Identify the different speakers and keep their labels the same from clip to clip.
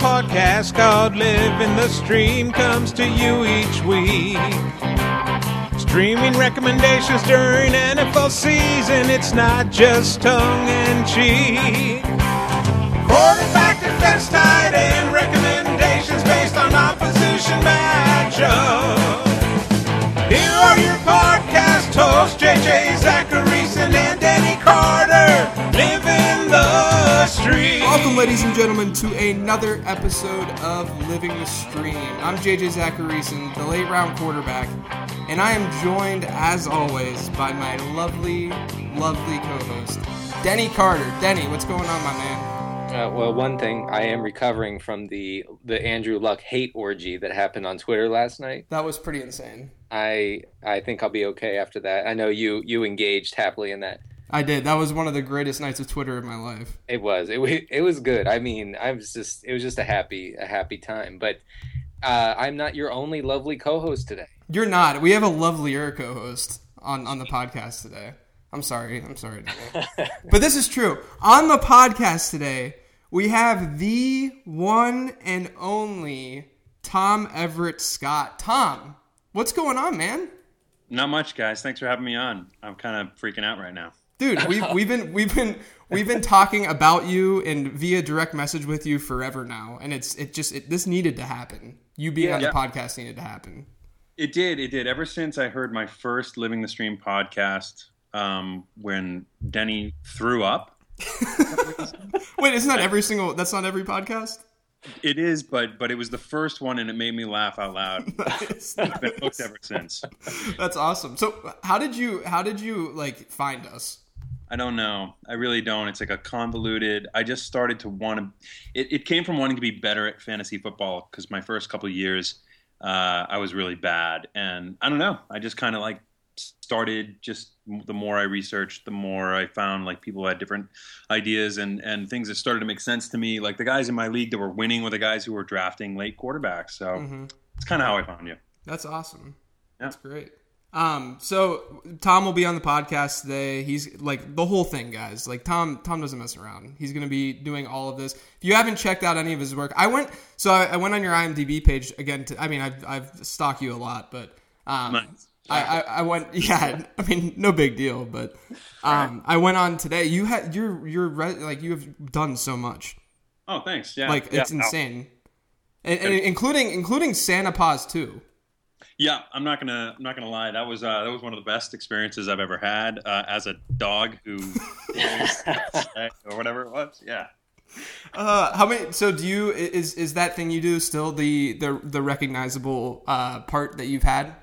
Speaker 1: podcast called Living the Stream comes to you each week. Streaming recommendations during NFL season, it's not just tongue in cheek. Quarterback, defense, tight end stream.
Speaker 2: Welcome, ladies and gentlemen, to another episode of Living the Stream. I'm JJ Zachariason, the late round quarterback, and I am joined, as always, by my lovely, lovely co-host, Denny Carter. Denny, what's going on, my man?
Speaker 3: Uh, well, one thing I am recovering from the the Andrew Luck hate orgy that happened on Twitter last night.
Speaker 2: That was pretty insane.
Speaker 3: I I think I'll be okay after that. I know you you engaged happily in that.
Speaker 2: I did. That was one of the greatest nights of Twitter of my life.
Speaker 3: It was it wa- it was good. I mean, I was just it was just a happy a happy time. But uh, I'm not your only lovely co-host today.
Speaker 2: You're not. We have a lovelier co-host on on the podcast today. I'm sorry. I'm sorry. But this is true. On the podcast today, we have the one and only Tom Everett Scott. Tom, what's going on, man?
Speaker 4: Not much, guys. Thanks for having me on. I'm kind of freaking out right now.
Speaker 2: Dude, we've, we've been we've been we've been talking about you and via direct message with you forever now, and it's it just it, this needed to happen. You being on the
Speaker 4: Yeah.
Speaker 2: podcast needed to happen.
Speaker 4: It did. It did. Ever since I heard my first Living the Stream podcast, um, when Denny threw up.
Speaker 2: Wait, isn't that every single? That's not every podcast.
Speaker 4: It is, but but it was the first one, and it made me laugh out loud.
Speaker 2: Nice.
Speaker 4: I've been hooked ever since.
Speaker 2: That's awesome. So, how did you how did you like find us?
Speaker 4: I don't know. I really don't. It's like a convoluted. I just started to want to. It, it came from wanting to be better at fantasy football because my first couple of years, uh, I was really bad, and I don't know. I just kind of like started. Just the more I researched, the more I found like people had different ideas and and things that started to make sense to me. Like the guys in my league that were winning were the guys who were drafting late quarterbacks. So
Speaker 2: Mhm.
Speaker 4: it's kind of how I found you.
Speaker 2: That's awesome.
Speaker 4: Yeah.
Speaker 2: That's great. Um, so Tom will be on the podcast today. He's like the whole thing, guys. Like Tom, Tom doesn't mess around. He's going to be doing all of this. If you haven't checked out any of his work, I went. So I, I went on your IMDb page again. To, I mean, I've I've stalked you a lot, but um,
Speaker 4: Nice.
Speaker 2: I, I I went. Yeah, I mean, no big deal. But um, I went on today. You had you're you're re- like you have done so much.
Speaker 4: Oh, thanks. Yeah,
Speaker 2: Like
Speaker 4: yeah.
Speaker 2: it's insane, and, and including including Santa Paws too.
Speaker 4: Yeah, I'm not gonna. I'm not gonna lie. That was uh, that was one of the best experiences I've ever had uh, as a dog who, or whatever it was. Yeah.
Speaker 2: Uh, how many? So do you is is that thing you do still the the the recognizable uh, part that you've had?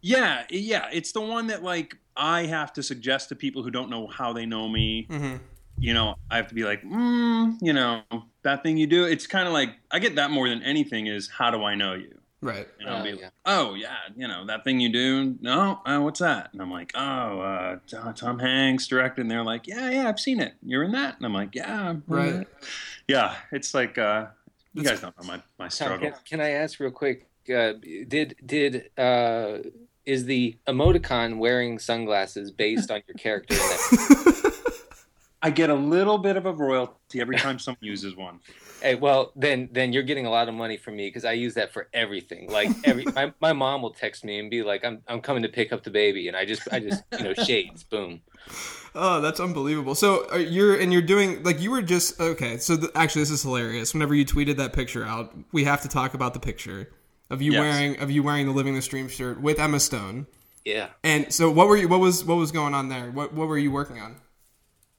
Speaker 4: Yeah, yeah. It's the one that like I have to suggest to people who don't know how they know me.
Speaker 2: Mm-hmm.
Speaker 4: You know, I have to be like, mm, you know, that thing you do. It's kind of like I get that more than anything. Is how do I know you?
Speaker 2: Right.
Speaker 4: And I'll
Speaker 3: Oh,
Speaker 4: be
Speaker 3: yeah.
Speaker 4: like, oh yeah, you know that thing you do. No, uh, what's that? And I'm like, oh, uh, Tom- Tom Hanks directed. And they're like, yeah, yeah, I've seen it. You're in that. And I'm like, yeah, I'm
Speaker 2: Right.
Speaker 4: that." Yeah, it's like uh, you guys don't know my my
Speaker 3: Tom,
Speaker 4: struggle.
Speaker 3: can, can I ask real quick? Uh, did did uh, is the emoticon wearing sunglasses based on your character? In that?
Speaker 4: I get a little bit of a royalty every time someone uses one.
Speaker 3: Hey, well, then then you're getting a lot of money from me because I use that for everything. Like every my, my mom will text me and be like, "I'm I'm coming to pick up the baby," and I just I just you know shades, boom.
Speaker 2: Oh, that's unbelievable. So uh, you're and you're doing like you were just okay. So th- actually, this is hilarious. Whenever you tweeted that picture out, we have to talk about the picture of you
Speaker 4: Yes.
Speaker 2: wearing of you wearing the Living the Stream shirt with Emma Stone.
Speaker 3: Yeah.
Speaker 2: And so, what were you? What was what was going on there? What what were you working on?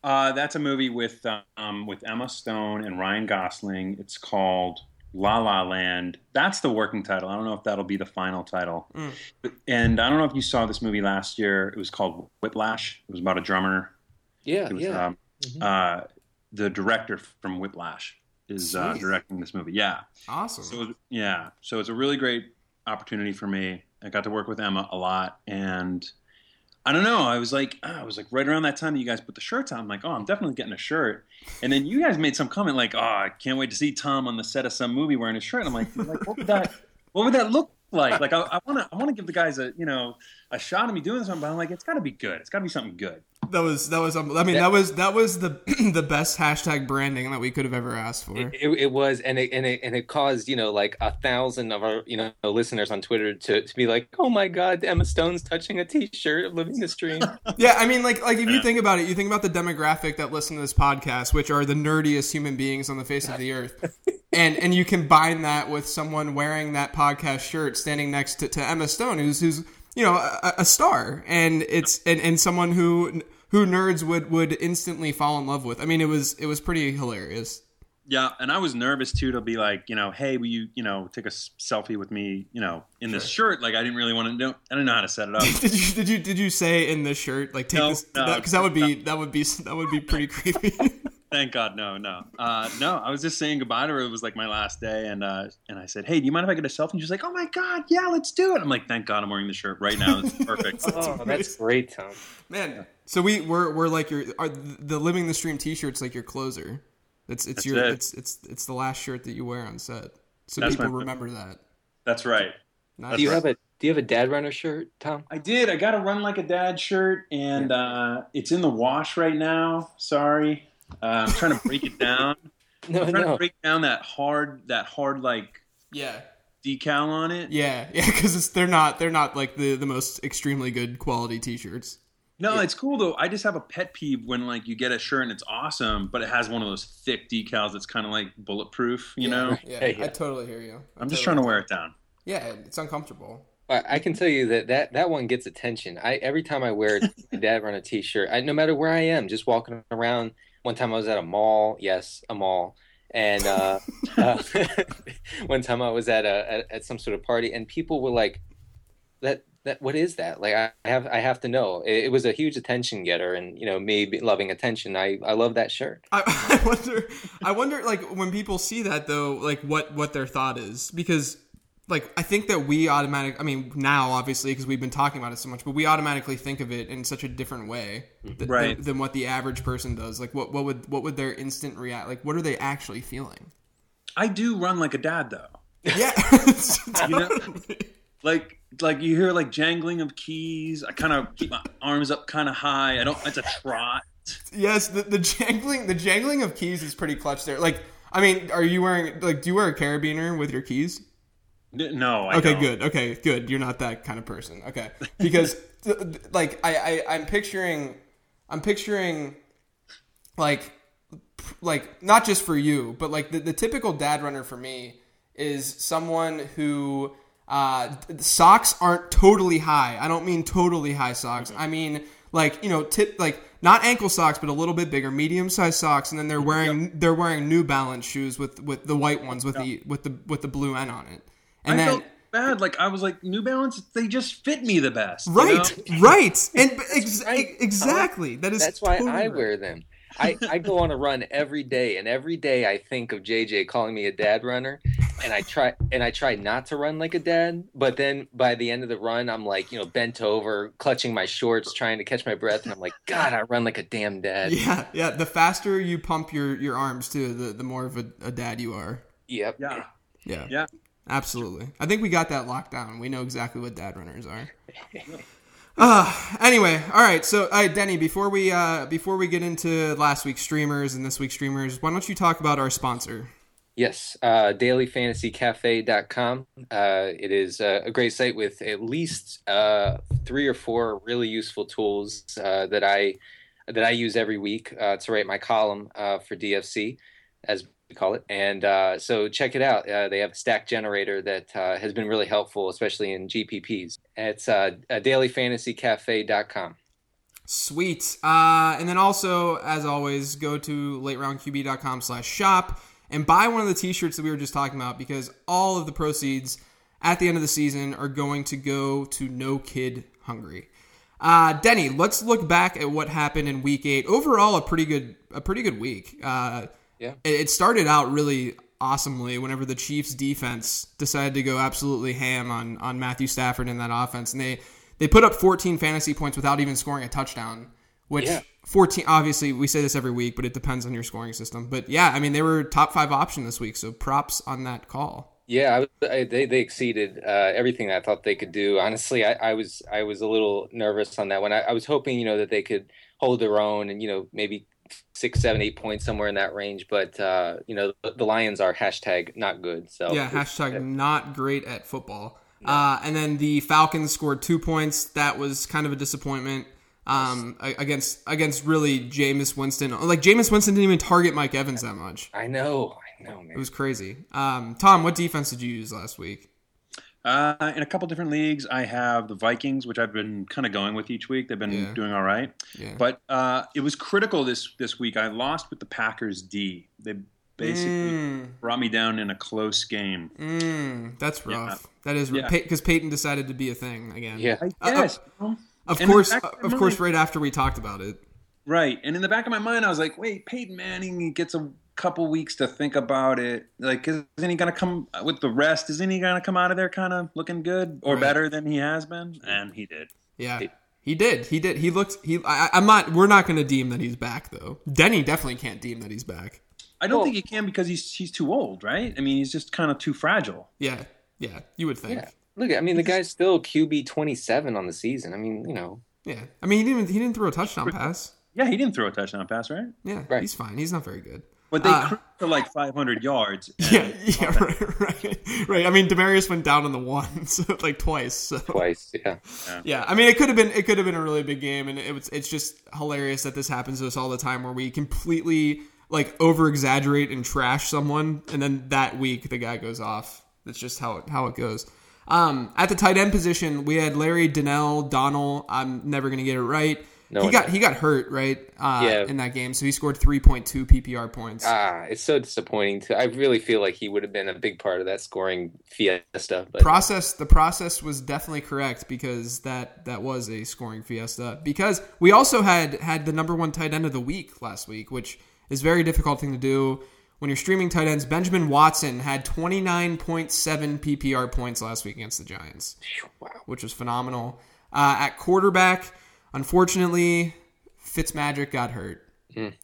Speaker 4: Uh, that's a movie with um, with Emma Stone and Ryan Gosling. It's called La La Land. That's the working title. I don't know if that'll be the final title.
Speaker 2: Mm.
Speaker 4: And I don't know if you saw this movie last year. It was called Whiplash. It was about a drummer.
Speaker 3: Yeah,
Speaker 4: was,
Speaker 3: yeah.
Speaker 4: um,
Speaker 3: Mhm.
Speaker 4: uh, the director from Whiplash is uh, directing this movie. Yeah.
Speaker 2: Awesome.
Speaker 4: So yeah, so it's a really great opportunity for me. I got to work with Emma a lot, and I don't know. I was like, ah, I was like right around that time that you guys put the shirts on. I'm like, oh, I'm definitely getting a shirt. And then you guys made some comment like, oh, I can't wait to see Tom on the set of some movie wearing a shirt. And I'm like, like what would that, what would that look like? Like, I want to, I want to give the guys a, you know, a shot of me doing something. but I'm like, it's got to be good. It's got to be something good.
Speaker 2: That was that was. I mean, that, was that was the the best hashtag branding that we could have ever asked for.
Speaker 3: It, it, it was, and it and it and it caused you know like a thousand of our you know listeners on Twitter to, to be like, oh my god, Emma Stone's touching a T-shirt of Living the Stream.
Speaker 2: Yeah, I mean, like like if you think about it, you think about the demographic that listen to this podcast, which are the nerdiest human beings on the face of the earth, and and you combine that with someone wearing that podcast shirt, standing next to, to Emma Stone, who's who's you know a, a star, and it's and, and someone who who nerds would would instantly fall in love with. I mean, it was it was pretty hilarious.
Speaker 4: Yeah, and I was nervous too to be like, you know, hey, will you, you know, take a selfie with me, you know, in this shirt? Like, I didn't really want to know. I didn't know how to set it up.
Speaker 2: Did you did you did you say in this shirt like take
Speaker 4: No,
Speaker 2: this
Speaker 4: no.
Speaker 2: because that would be that would be that would be pretty creepy.
Speaker 4: Thank God, no, no, uh, no. I was just saying goodbye to her. It was like my last day, and uh, and I said, hey, do you mind if I get a selfie? And she's like, oh my God, yeah, let's do it. I'm like, thank God, I'm wearing the shirt right now. It's perfect.
Speaker 3: oh, that's great, Tom.
Speaker 2: Man, so we we're we're like your are the living the stream T-shirts like your closer. It's it's
Speaker 4: That's
Speaker 2: your
Speaker 4: it.
Speaker 2: it's it's it's the last shirt that you wear on set, so
Speaker 4: That's
Speaker 2: people
Speaker 4: my-
Speaker 2: remember that.
Speaker 4: That's right.
Speaker 2: Not
Speaker 3: Do you
Speaker 4: right.
Speaker 3: have a Do you have a Dad Runner shirt, Tom?
Speaker 4: I did. I got a run like a dad shirt, and uh, it's in the wash right now. Sorry, uh, I'm trying to break it down.
Speaker 3: No,
Speaker 4: I'm trying
Speaker 3: no.
Speaker 4: to break down that hard, that hard like
Speaker 2: yeah
Speaker 4: decal on it.
Speaker 2: yeah yeah because they're not they're not like the the most extremely good quality T-shirts.
Speaker 4: No, it's cool though. I just have a pet peeve when like you get a shirt and it's awesome, but it has one of those thick decals that's kind of like bulletproof. You know,
Speaker 2: Yeah,
Speaker 3: Yeah.
Speaker 2: I totally hear you. I
Speaker 4: I'm just
Speaker 2: totally-
Speaker 4: trying to wear it down.
Speaker 2: Yeah, it's uncomfortable.
Speaker 3: I I can tell you that, that that one gets attention. I every time I wear a Dad Runner a t-shirt. I, no matter where I am, just walking around. One time I was at a mall, yes, a mall, and uh, uh, one time I was at a at, at some sort of party, and people were like, "That that what is that?" Like I have I have to know. It, it was a huge attention getter, and you know me loving attention. I I love that shirt.
Speaker 2: I, I wonder I wonder like when people see that though like what what their thought is because like I think that we automatic I mean now obviously because we've been talking about it so much but we automatically think of it in such a different way th-
Speaker 4: Right.
Speaker 2: than, than what the average person does like what what would what would their instant react like what are they actually feeling
Speaker 4: I do run like a dad though.
Speaker 2: yeah
Speaker 4: You know, like like you hear like jangling of keys. I kind of keep my arms up kind of high. I don't. It's a trot.
Speaker 2: yes the, the jangling the jangling of keys is pretty clutch there like I mean are you wearing like do you wear a carabiner with your keys
Speaker 4: No. I
Speaker 2: okay
Speaker 4: don't.
Speaker 2: good. Okay good. You're not that kind of person. Okay. Because like I, I i'm picturing i'm picturing like like not just for you but like the, the typical dad runner for me is someone who uh socks aren't totally high. I don't mean totally high socks. I mean like you know tip like not ankle socks but a little bit bigger medium sized socks and then they're wearing they're wearing new balance shoes with with the white ones with the with the with the blue n on it and
Speaker 4: I
Speaker 2: then
Speaker 4: felt bad. Like I was like New Balance. They just fit me the best. you
Speaker 2: Right,
Speaker 4: know?
Speaker 2: right, and ex-
Speaker 3: right.
Speaker 2: exactly. That is
Speaker 3: That's why
Speaker 2: totally
Speaker 3: I
Speaker 2: right.
Speaker 3: wear them. I, I go on a run every day, and every day I think of JJ calling me a dad runner, and I try and I try not to run like a dad. But then by the end of the run, I'm like, you know, bent over, clutching my shorts, trying to catch my breath, and I'm like, God, I run like a damn dad.
Speaker 2: Yeah, yeah. The faster you pump your your arms too, the the more of a, a dad you are.
Speaker 3: Yep.
Speaker 4: Yeah.
Speaker 2: Yeah,
Speaker 4: Yeah.
Speaker 2: Absolutely. I think we got that locked down. We know exactly what dad runners are. Uh, anyway, all right. So, all right, Denny, before we uh, before we get into last week's streamers and this week's streamers, why don't you talk about our sponsor?
Speaker 3: Yes, uh, dailyfantasycafe.com. Uh, it is uh, a great site with at least uh, three or four really useful tools uh, that I that I use every week uh, to write my column uh, for DFC, as we call it. And uh, so check it out. Uh, they have a stack generator that uh, has been really helpful, especially in GPPs. It's uh, dailyfantasycafe.com.
Speaker 2: Sweet. Uh, and then also, as always, go to lateroundqb.com slash shop and buy one of the t-shirts that we were just talking about because all of the proceeds at the end of the season are going to go to No Kid Hungry. Uh, Denny, let's look back at what happened in week eight. Overall, a pretty good, a pretty good week. Uh,
Speaker 3: Yeah.
Speaker 2: it, it started out really awesomely whenever the Chiefs defense decided to go absolutely ham on on Matthew Stafford in that offense, and they they put up 14 fantasy points without even scoring a touchdown. Which
Speaker 3: Yeah.
Speaker 2: 14 obviously we say this every week, but it depends on your scoring system. But yeah, I mean they were top five option this week, so props on that call.
Speaker 3: Yeah, I, I, they they exceeded uh, everything I thought they could do. Honestly, I, I was I was a little nervous on that one. I, I was hoping, you know, that they could hold their own and you know maybe six, seven, eight points somewhere in that range. But uh, you know the, the Lions are hashtag not good. So
Speaker 2: yeah, hashtag not great at football. Uh, and then the Falcons scored two points. That was kind of a disappointment um, against against really Jameis Winston. Like Jameis Winston didn't even target Mike Evans that much.
Speaker 3: I know, I know, man.
Speaker 2: It was crazy. Um, Tom, what defense did you use last week?
Speaker 4: Uh, in a couple different leagues, I have the Vikings, which I've been kind of going with each week. They've been
Speaker 2: Yeah.
Speaker 4: doing all right,
Speaker 2: Yeah.
Speaker 4: but uh, it was critical this this week. I lost with the Packers D. They basically
Speaker 2: Mm,
Speaker 4: brought me down in a close game.
Speaker 2: mm, that's
Speaker 4: Yeah.
Speaker 2: rough. That is
Speaker 4: Yeah.
Speaker 2: because Peyton decided to be a thing again.
Speaker 3: Yeah,
Speaker 4: I
Speaker 2: Uh,
Speaker 4: guess. you?
Speaker 2: Of
Speaker 4: And
Speaker 2: course,
Speaker 4: of
Speaker 2: of
Speaker 4: my
Speaker 2: course. Right after we talked about it.
Speaker 4: Right. And in the back of my mind, I was like, wait, Peyton Manning he gets a couple weeks to think about it. Like, isn't he going to come with the rest? Isn't he going to come out of there kind of looking good or
Speaker 2: Right.
Speaker 4: better than he has been? And he did.
Speaker 2: Yeah, he did. He did. He looked. He. I, I'm not. We're not going to deem that he's back though. Denny definitely can't deem that he's back.
Speaker 4: I don't
Speaker 3: Well-
Speaker 4: think he can because he's he's too old, right? I mean, he's just kind of too fragile.
Speaker 2: Yeah. Yeah. You would think.
Speaker 3: yeah. Look, I mean, the guy's still QB twenty seven on the season. I mean, you know,
Speaker 2: Yeah. I mean, he didn't. He didn't throw a touchdown pass.
Speaker 4: Yeah, he didn't throw a touchdown pass, right?
Speaker 2: Yeah.
Speaker 3: Right.
Speaker 2: He's fine. He's not very good.
Speaker 4: But they
Speaker 2: Uh,
Speaker 4: cruised for like 500 yards.
Speaker 2: Yeah. Yeah. Right. Right. Right. I mean, Demaryius went down on the one, so like twice. So.
Speaker 3: twice. Yeah,
Speaker 2: Yeah, I mean, it could have been it could have been a really big game, and it was it's just hilarious that this happens to us all the time, where we completely like over exaggerate and trash someone, and then that week the guy goes off. That's just how it, how it goes. Um, at the tight end position, we had Larry Donnell Donnell. I'm never gonna get it right.
Speaker 3: No
Speaker 2: he got
Speaker 3: knows.
Speaker 2: he got hurt right uh,
Speaker 3: Yeah.
Speaker 2: in that game, so he scored 3.2 PPR points.
Speaker 3: ah, it's so disappointing. To I really feel like he would have been a big part of that scoring fiesta. But
Speaker 2: process the process was definitely correct because that that was a scoring fiesta because we also had had the number one tight end of the week last week which is a very difficult thing to do when you're streaming tight ends benjamin watson had 29.7 ppr points last week against the giants
Speaker 3: wow,
Speaker 2: which was phenomenal uh, at quarterback unfortunately fitzmagic got hurt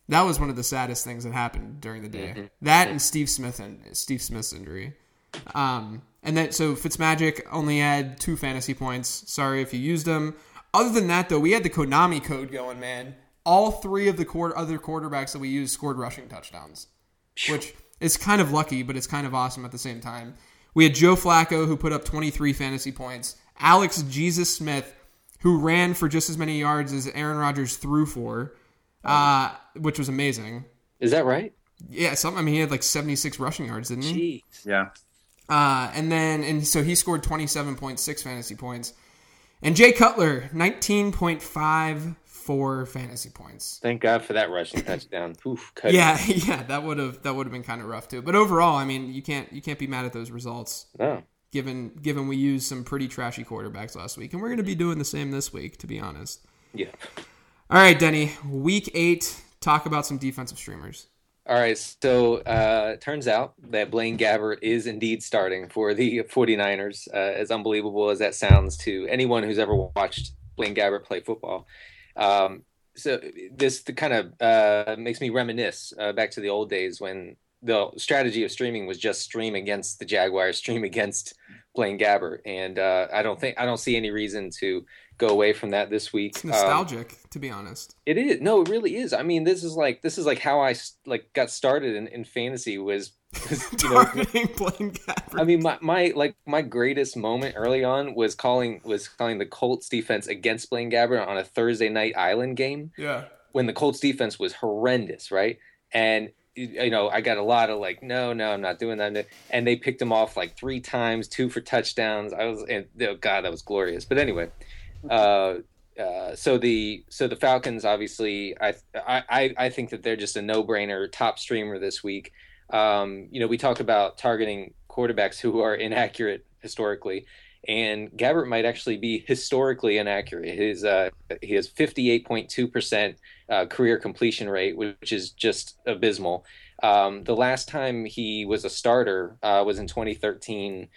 Speaker 2: that was one of the saddest things that happened during the day that and steve smith and steve smith's injury um, and that so Fitzmagic only had two fantasy points. Sorry if you used them. Other than that, though, we had the Konami code going, man. All three of the other quarterbacks that we used scored rushing touchdowns, which is kind of lucky, but it's kind of awesome at the same time. We had Joe Flacco who put up 23 fantasy points. Alex Jesus Smith who ran for just as many yards as Aaron Rodgers threw for, uh, which was amazing.
Speaker 3: is that right?
Speaker 2: Yeah, some. I mean, he had like 76 rushing yards, didn't he?
Speaker 3: Jeez.
Speaker 4: yeah.
Speaker 2: Uh, and then, and so he scored 27.6 fantasy points. And Jay Cutler, 19.54 fantasy points.
Speaker 3: Thank God for that rushing touchdown. Oof, cut.
Speaker 2: Yeah, yeah, that would have that would have been kind of rough too. But overall, I mean, you can't you can't be mad at those results
Speaker 3: No.
Speaker 2: Given given we used some pretty trashy quarterbacks last week, and we're going to be doing the same this week, to be honest.
Speaker 3: Yeah.
Speaker 2: All right, Denny, week eight. Talk about some defensive streamers.
Speaker 3: All right, so uh, it turns out that Blaine Gabbert is indeed starting for the 49ers. Uh, as unbelievable as that sounds to anyone who's ever watched Blaine Gabbert play football. Um, so this the kind of uh, makes me reminisce uh, back to the old days when the strategy of streaming was just stream against the Jaguars, stream against Blaine Gabbert, and uh, I don't think I don't see any reason to go away from that this week.
Speaker 2: It's
Speaker 3: Um,
Speaker 2: nostalgic, to be honest.
Speaker 3: it is no, it really is. I mean, this is like this is like how I like got started in, in fantasy was, was, you know.
Speaker 2: Blaine Gabbert.
Speaker 3: I mean, my, my like my greatest moment early on was calling was calling the Colts defense against Blaine Gabbert on a Thursday night Island game
Speaker 2: yeah.
Speaker 3: when the Colts defense was horrendous, right? And you know, I got a lot of like, no, no, I'm not doing that. And they picked him off like three times, two for touchdowns. I was, and oh God, that was glorious. But anyway, uh, uh, so the so the Falcons obviously, I I I think that they're just a no brainer top streamer this week. Um, you know, we talk about targeting quarterbacks who are inaccurate historically. And Gabbert might actually be historically inaccurate. His uh, he has 58.2 percent uh, career completion rate, which is just abysmal. Um, the last time he was a starter uh, was in 2013,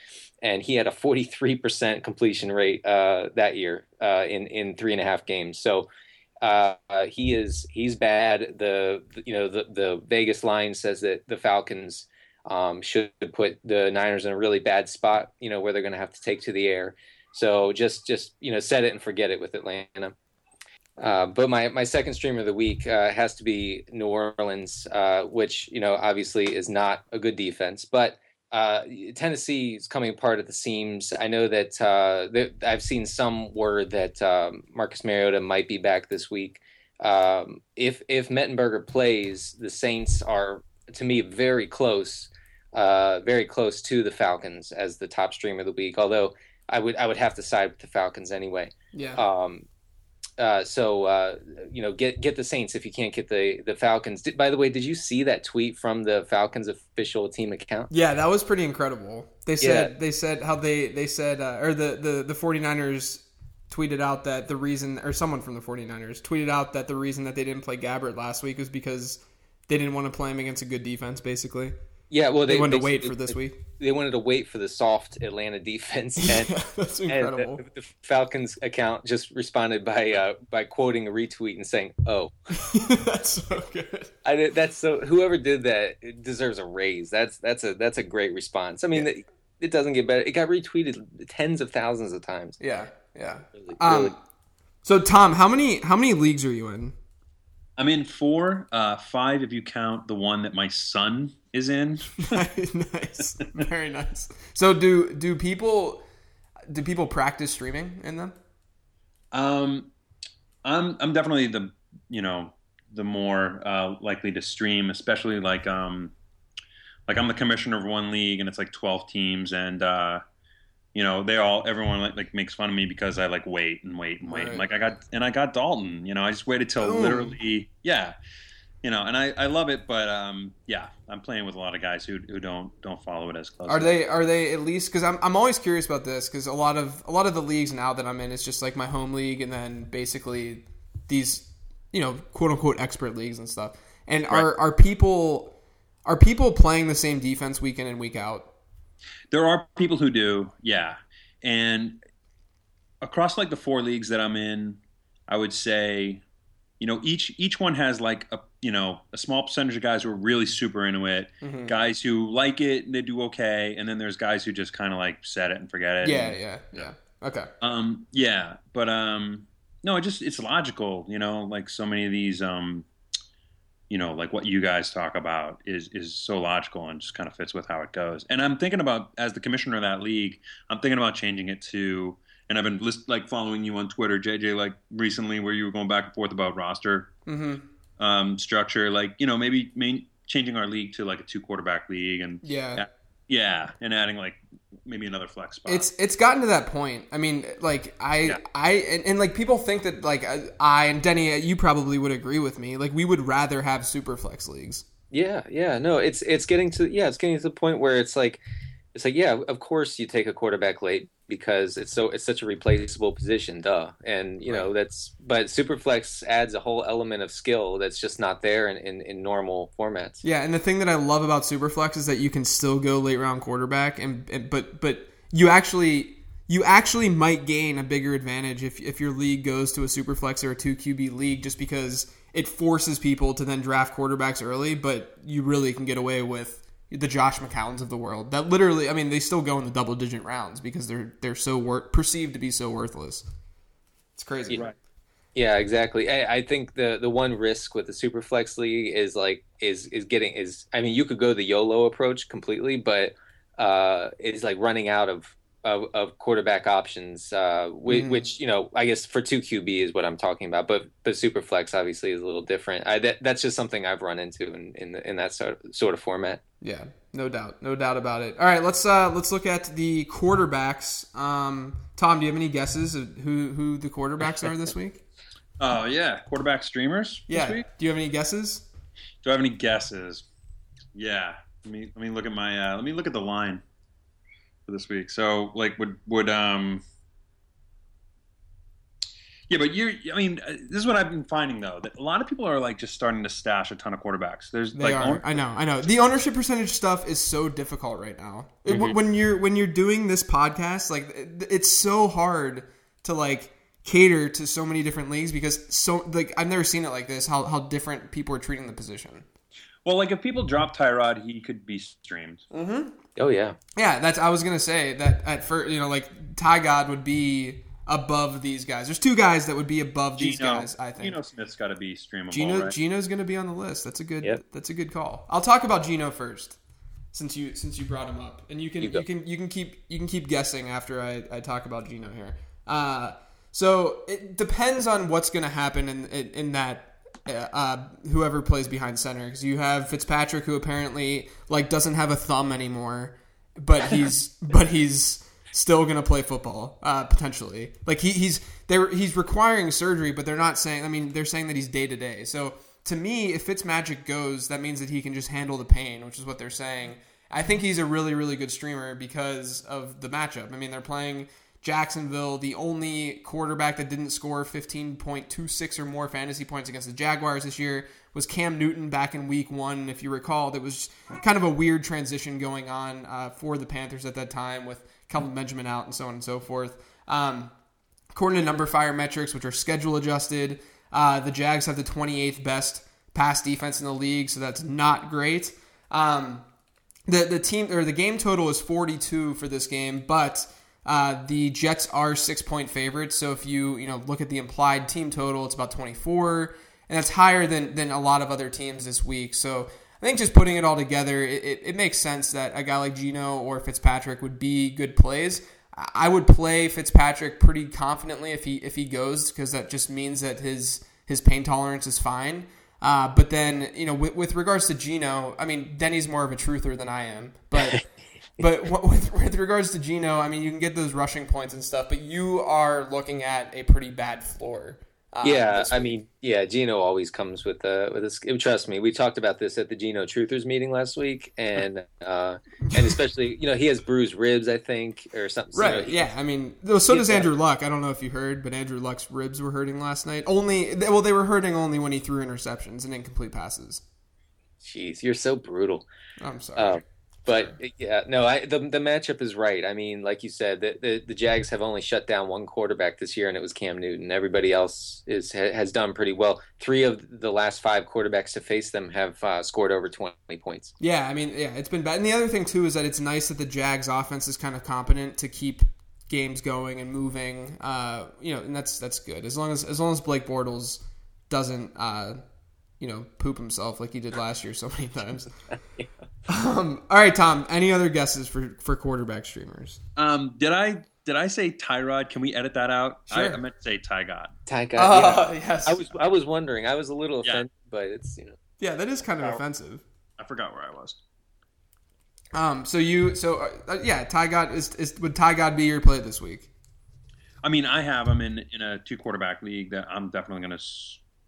Speaker 3: and he had a 43% completion rate uh, that year uh, in in three and a half games. So uh, he is he's bad. The you know the the Vegas line says that the Falcons um, should put the Niners in a really bad spot. You know where they're going to have to take to the air. So just just you know set it and forget it with Atlanta. Uh, but my, my second stream of the week uh, has to be New Orleans, uh, which you know obviously is not a good defense, but uh, Tennessee is coming apart at the seams. I know that, uh, that I've seen some word that um, Marcus Mariota might be back this week. Um, if if Mettenberger plays, the Saints are to me very close, uh, very close to the Falcons as the top stream of the week. Although I would I would have to side with the Falcons anyway.
Speaker 2: Yeah.
Speaker 3: Um, uh, so uh, you know, get get the Saints if you can't get the the Falcons. Did, by the way, did you see that tweet from the Falcons official team account?
Speaker 2: Yeah, that was pretty incredible. They said
Speaker 3: Yeah.
Speaker 2: they said how they they said uh, or the, the the 49ers tweeted out that the reason or someone from the 49ers tweeted out that the reason that they didn't play Gabbert last week was because they didn't want to play him against a good defense basically.
Speaker 3: Yeah, well,
Speaker 2: They,
Speaker 3: they,
Speaker 2: wanted to
Speaker 3: they-
Speaker 2: wait for this week.
Speaker 3: They wanted to wait for the soft Atlanta defense, and,
Speaker 2: That's incredible.
Speaker 3: the, the Falcons account just responded by uh, by quoting a retweet and saying, "Oh,
Speaker 2: That's so good.
Speaker 3: I that's so whoever did that deserves a raise. That's that's a that's a great response. I mean, it, it doesn't get better. It got retweeted tens of thousands of times.
Speaker 2: Yeah, yeah.
Speaker 3: Really,
Speaker 2: Um,
Speaker 3: really-
Speaker 2: so Tom, how many how many leagues are you in?
Speaker 4: I'm in four, uh, five if you count the one that my son is in.
Speaker 2: nice, very nice. So do do people do people practice streaming in them?
Speaker 4: Um, I'm I'm definitely the you know the more uh, likely to stream, especially like um like I'm the commissioner of one league and it's like 12 teams and uh, you know they all everyone like, like makes fun of me because I like wait and wait and wait.
Speaker 2: Right.
Speaker 4: And, like I got and I got Dalton. You know I just waited till
Speaker 2: Boom.
Speaker 4: literally yeah. You know, and I, I love it, but um, yeah, I'm playing with a lot of guys who, who don't don't follow it as closely.
Speaker 2: Are they are they at least because I'm I'm always curious about this because a lot of a lot of the leagues now that I'm in is just like my home league and then basically these you know quote unquote expert leagues and stuff. And are are people are people playing the same defense week in and week out?
Speaker 4: There are people who do, yeah. And across like the four leagues that I'm in, I would say, you know, each each one has like a you know a small percentage of guys who are really super into it,
Speaker 2: Mm-hmm.
Speaker 4: guys who like it and they do okay, and then there's guys who just kind of like set it and forget it.
Speaker 2: Yeah, yeah, yeah. Okay.
Speaker 4: Um, yeah, but um, no, it just it's logical, you know. Like so many of these, um, you know, like what you guys talk about is is so logical and just kind of fits with how it goes. And I'm thinking about as the commissioner of that league, I'm thinking about changing it to. And I've been list, like following you on Twitter, JJ, like recently, where you were going back and forth about roster
Speaker 2: Mm-hmm.
Speaker 4: um, structure. Like you know, maybe main, changing our league to like a two quarterback league, and
Speaker 2: Yeah.
Speaker 4: Yeah, and adding like maybe another flex spot.
Speaker 2: It's it's gotten to that point. I mean, like I
Speaker 4: Yeah.
Speaker 2: I and, and like people think that like I, I and Denny, uh, you probably would agree with me. Like we would rather have super flex leagues.
Speaker 3: Yeah, yeah, no, it's it's getting to yeah, it's getting to the point where it's like it's like yeah, of course you take a quarterback late because it's so it's such a replaceable position, duh. And you know that's but Superflex adds a whole element of skill that's just not there in, in, in normal formats.
Speaker 2: Yeah, and the thing that I love about Superflex is that you can still go late round quarterback, and, and but but you actually you actually might gain a bigger advantage if if your league goes to a Superflex or a two QB league, just because it forces people to then draft quarterbacks early, but you really can get away with the Josh McCowns of the world. That literally, I mean, they still go in the double digit rounds because they're they're so wor- perceived to be so worthless. It's crazy.
Speaker 3: Yeah. Yeah, exactly. I, I think the the one risk with the Superflex league is like is is getting is I mean you could go the YOLO approach completely, but uh, it's like running out of of, of quarterback options, uh, which,
Speaker 2: Mhm.
Speaker 3: which you know I guess for two QB is what I'm talking about, but but Superflex obviously is a little different. I, that, that's just something I've run into in in, the, in that sort of, sort of format.
Speaker 2: Yeah, no doubt, no doubt about it. All right, let's uh let's look at the quarterbacks. Um, Tom, do you have any guesses of who who the quarterbacks are this week?
Speaker 4: oh yeah, quarterback streamers.
Speaker 2: Yeah,
Speaker 4: this week?
Speaker 2: do you have any guesses?
Speaker 4: Do I have any guesses? Yeah. Let me let me look at my uh, let me look at the line for this week. So like would would um yeah, but you I mean uh, this is what I've been finding though that a lot of people are like just starting to stash a ton of quarterbacks. There's
Speaker 2: They
Speaker 4: like
Speaker 2: are.
Speaker 4: own-
Speaker 2: I know. I know. The ownership percentage stuff is so difficult right now.
Speaker 3: Mm-hmm.
Speaker 2: when you're when you're doing this podcast, like it's so hard to like cater to so many different leagues because so like I've never seen it like this. How how different people are treating the position.
Speaker 4: Well like if people drop Tyrod, he could be streamed. Mm-hmm.
Speaker 3: Oh yeah,
Speaker 2: Yeah, that's I was gonna say that at first, you know, like Ty God would be above these guys. There's two guys that would be above these guys. I think
Speaker 4: Geno Smith's got to be streamable,
Speaker 2: Geno
Speaker 4: right?
Speaker 2: Geno's going to be on the list. That's a good.
Speaker 3: Yep.
Speaker 2: That's a good call. I'll talk about Geno first, since you since you brought him up, and you can
Speaker 3: You
Speaker 2: you, can you can keep you can keep guessing after I, I talk about Geno here. Uh, so it depends on what's going to happen in in, in that. Uh, whoever plays behind center, because you have Fitzpatrick, who apparently like doesn't have a thumb anymore, but he's but he's still gonna play football uh, potentially. Like he, he's they're he's requiring surgery, but they're not saying. I mean, they're saying that he's day to day. So to me, if Fitzmagic goes, that means that he can just handle the pain, which is what they're saying. I think he's a really really good streamer because of the matchup. I mean, they're playing Jacksonville, the only quarterback that didn't score 15.26 or more fantasy points against the Jaguars this year was Cam Newton back in week one. If you recall, there was kind of a weird transition going on uh, for the Panthers at that time with Kelvin Benjamin out and so on and so forth. Um, according to numberFire metrics, which are schedule adjusted, uh, the Jags have the 28th best pass defense in the league, so that's not great. Um, the the team or the game total is 42 for this game, but uh, the Jets are six point favorites. So if you you know look at the implied team total, it's about 24, and that's higher than than a lot of other teams this week. So I think just putting it all together, it, it, it makes sense that a guy like Geno or Fitzpatrick would be good plays. I would play Fitzpatrick pretty confidently if he if he goes because that just means that his his pain tolerance is fine. Uh, but then you know with, with regards to Geno, I mean Denny's more of a truther than I am, but. But with, with regards to Geno, I mean, you can get those rushing points and stuff, but you are looking at a pretty bad floor. uh,
Speaker 3: Yeah, I mean, yeah, Geno always comes with uh with this. Trust me, we talked about this at the Geno Truthers meeting last week, and uh and especially you know he has bruised ribs, I think, or something. so,
Speaker 2: Right.
Speaker 3: he-
Speaker 2: Yeah. I mean, though, so does Andrew Luck. I don't know if you heard, but Andrew Luck's ribs were hurting last night. Only, well, they were hurting only when he threw interceptions and incomplete passes.
Speaker 3: Jeez, you're so brutal.
Speaker 2: I'm sorry.
Speaker 3: Um, but yeah, no, I the the matchup is right. I mean, like you said, the, the the Jags have only shut down one quarterback this year, and it was Cam Newton. Everybody else is ha- has done pretty well. Three of the last five quarterbacks to face them have uh, scored over twenty points.
Speaker 2: yeah. I mean, yeah, it's been bad. And the other thing too is that it's nice that the Jags offense is kind of competent to keep games going and moving. Uh, you know, and that's that's good as long as as long as Blake Bortles doesn't. Uh, you know, poop himself like he did last year so many times. um, all right, Tom. Any other guesses for for quarterback streamers?
Speaker 4: Um, did I did I say Tyrod? Can we edit that out? I,
Speaker 2: Sure.
Speaker 4: I meant to say Ty God.
Speaker 3: Ty got, yeah.
Speaker 2: yes.
Speaker 3: I was I was wondering. I was a little
Speaker 4: Yeah.
Speaker 3: offended, but it's you know.
Speaker 2: Yeah, that is kind of
Speaker 4: Oh.
Speaker 2: offensive.
Speaker 4: I forgot where I was.
Speaker 2: Um, so you, so uh, uh, yeah, Ty God is, is would Ty God be your play this week?
Speaker 4: I mean, I have him in in a two quarterback league that I'm definitely going to,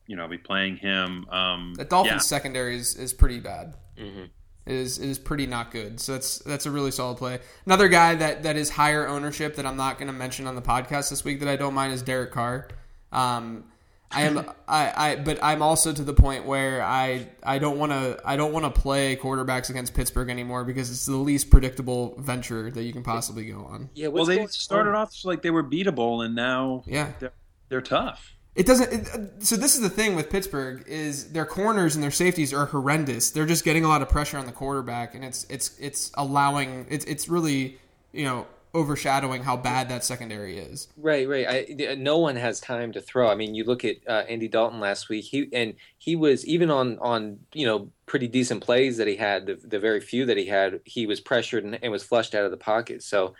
Speaker 4: you know, be playing him. Um,
Speaker 2: The Dolphins
Speaker 4: yeah.
Speaker 2: secondary is, is pretty bad.
Speaker 3: Mhm.
Speaker 2: It is it is pretty not good. So that's that's a really solid play. Another guy that that is higher ownership that I'm not going to mention on the podcast this week that I don't mind is Derek Carr. Um, I am I, I but I'm also to the point where I I don't want to I don't want to play quarterbacks against Pittsburgh anymore because it's the least predictable venture that you can possibly go on.
Speaker 3: Yeah,
Speaker 4: Well, they started
Speaker 3: on?
Speaker 4: off like they were beatable, and now
Speaker 2: Yeah.
Speaker 4: they're, they're tough.
Speaker 2: It doesn't. It, uh, so this is the thing with Pittsburgh is their corners and their safeties are horrendous. They're just getting a lot of pressure on the quarterback, and it's it's it's allowing it's it's really you know overshadowing how bad that secondary is.
Speaker 3: Right, right. I, no one has time to throw. I mean, you look at uh, Andy Dalton last week. He and he was even on on you know pretty decent plays that he had. The, the very few that he had, he was pressured and, and was flushed out of the pocket. So,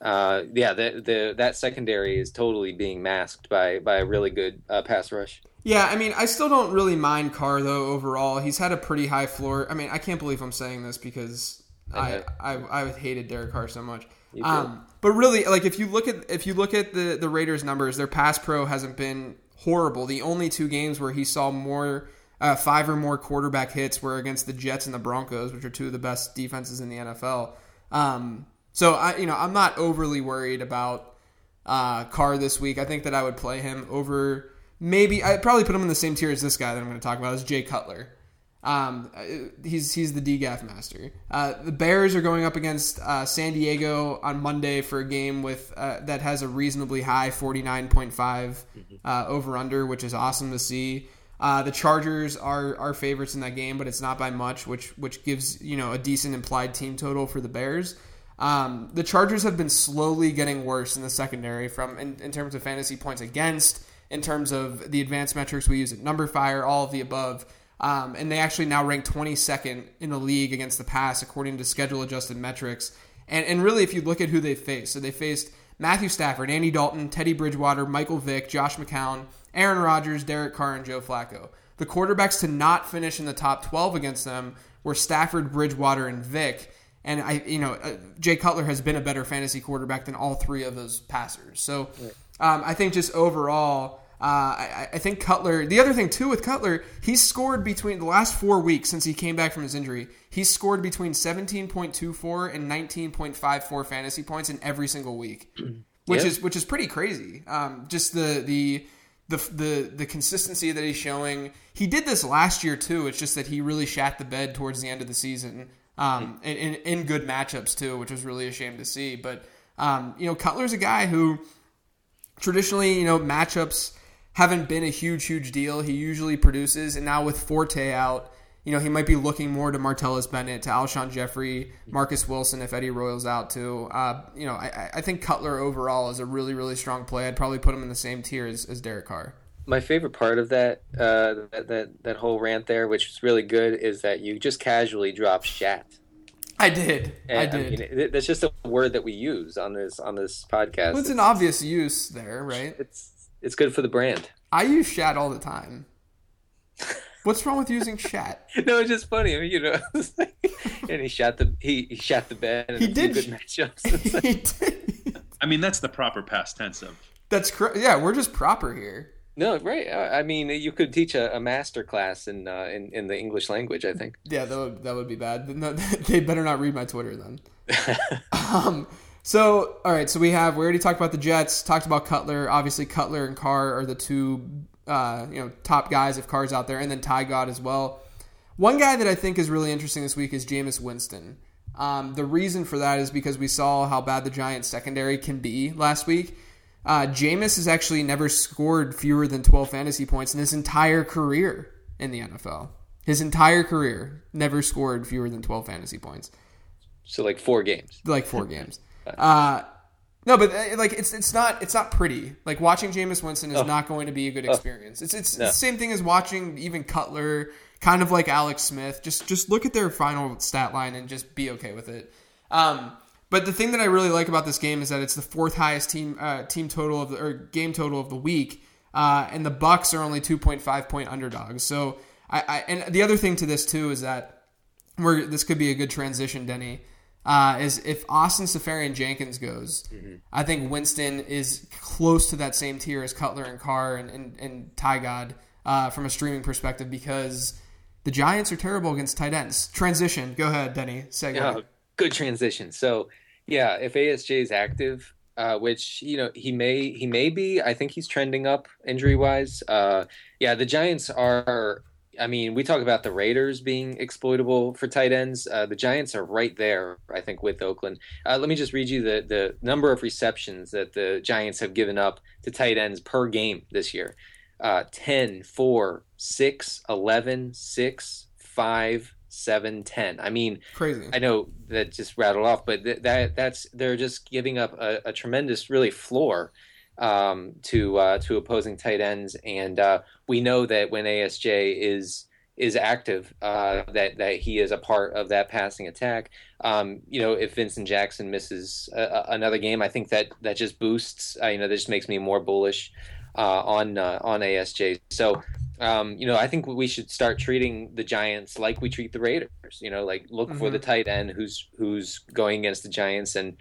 Speaker 3: uh, yeah, the, the that secondary is totally being masked by by a really good uh, pass rush.
Speaker 2: Yeah, I mean, I still don't really mind Carr though. Overall, he's had a pretty high floor. I mean, I can't believe I'm saying this because I I, I hated Derek Carr so much. Um, but really, like if you look at if you look at the the Raiders' numbers, their pass pro hasn't been horrible. The only two games where he saw more uh, five or more quarterback hits were against the Jets and the Broncos, which are two of the best defenses in the NFL. Um, so I, you know, I'm not overly worried about uh, Carr this week. I think that I would play him over maybe I'd probably put him in the same tier as this guy that I'm going to talk about is Jay Cutler. Um, uh, he's he's the DGAF master. Uh, the Bears are going up against uh, San Diego on Monday for a game with uh, that has a reasonably high 49.5 uh, over under, which is awesome to see. Uh, the Chargers are are favorites in that game, but it's not by much, which which gives you know a decent implied team total for the Bears. Um, the Chargers have been slowly getting worse in the secondary from in, in terms of fantasy points against, in terms of the advanced metrics we use at numberFire, all of the above. Um, and they actually now rank 22nd in the league against the pass according to schedule adjusted metrics. And, and really, if you look at who they faced, so they faced Matthew Stafford, Andy Dalton, Teddy Bridgewater, Michael Vick, Josh McCown, Aaron Rodgers, Derek Carr, and Joe Flacco. The quarterbacks to not finish in the top 12 against them were Stafford, Bridgewater, and Vick. And I, you know, uh, Jay Cutler has been a better fantasy quarterback than all three of those passers. So um, I think just overall, uh, I, I, think Cutler. The other thing too with Cutler, he's scored between the last four weeks since he came back from his injury. He's scored between 17.24 and 19.54 fantasy points in every single week, which is which is pretty crazy. Um, just the the the the the consistency that he's showing. He did this last year too. It's just that he really shat the bed towards the end of the season, um, in, in, in good matchups too, which was really a shame to see. But um, you know, Cutler's a guy who traditionally, you know, matchups haven't been a huge, huge deal. He usually produces, and now with Forte out, you know, he might be looking more to Martellus Bennett, to Alshon Jeffery, Marquess Wilson if Eddie Royal's out too. Uh, you know, I, I, think Cutler overall is a really, really strong play. I'd probably put him in the same tier as, as Derek Carr.
Speaker 3: My favorite part of that, uh, that that that whole rant there, which is really good, is that you just casually drop Shat.
Speaker 2: I did. And, I did.
Speaker 3: I mean, that's just a word that we use on this on this podcast.
Speaker 2: Well, it's, it's an obvious use there, right?
Speaker 3: It's it's good for the brand.
Speaker 2: I use Shat all the time. What's wrong with using Shat?
Speaker 3: no, it's just funny. I mean, you know, and he shot the he, he shot the bed. And
Speaker 2: he did
Speaker 3: good matchups.
Speaker 2: he did.
Speaker 4: I mean, that's the proper past tense of.
Speaker 2: That's correct. Yeah, we're just proper here.
Speaker 3: No, right. I mean, you could teach a, a master class in, uh, in in the English language. I think.
Speaker 2: Yeah, that would that would be bad. No, they better not read my Twitter then. um, so, all right. So we have we already talked about the Jets. Talked about Cutler. Obviously, Cutler and Carr are the two uh, you know top guys if Carr's out there, and then Ty God as well. One guy that I think is really interesting this week is Jameis Winston. Um, the reason for that is because we saw how bad the Giants secondary can be last week. Uh, Jameis has actually never scored fewer than 12 fantasy points in his entire career in the NFL. His entire career never scored fewer than 12 fantasy points.
Speaker 3: So like four games.
Speaker 2: Like four games. Uh, no, but uh, like it's it's not it's not pretty. Like watching Jameis Winston is oh. not going to be a good oh. experience. It's it's no. the same thing as watching even Cutler, kind of like Alex Smith. Just just look at their final stat line and just be okay with it. Um, but the thing that I really like about this game is that it's the fourth highest team uh, team total of the or game total of the week, uh, and the Bucs are only two point five point underdogs. So I, I and the other thing to this too is that where this could be a good transition, Denny uh, is if Austin Seferian-Jenkins goes, mm-hmm. I think Winston is close to that same tier as Cutler and Carr and, and, and Ty God uh, from a streaming perspective because the Giants are terrible against tight ends. Transition. Go ahead, Denny. Segue.
Speaker 3: Yeah, good transition. So, yeah, if ASJ is active, uh, which you know he may he may be. I think he's trending up injury wise. Uh, yeah, the Giants are I mean, we talk about the Raiders being exploitable for tight ends. Uh, the Giants are right there, I think, with Oakland. Uh, let me just read you the, the number of receptions that the Giants have given up to tight ends per game this year uh, 10, 4, 6, 11, 6, 5, 7, 10. I mean,
Speaker 2: crazy.
Speaker 3: I know that just rattled off, but th- that that's they're just giving up a, a tremendous, really, floor um, to uh, to opposing tight ends, and uh, we know that when ASJ is is active, uh, that that he is a part of that passing attack. Um, you know, if Vincent Jackson misses a, another game, I think that that just boosts. Uh, you know, that just makes me more bullish uh, on uh, on ASJ. So. Um, you know, I think we should start treating the Giants like we treat the Raiders. You know, like look mm-hmm. for the tight end who's who's going against the Giants and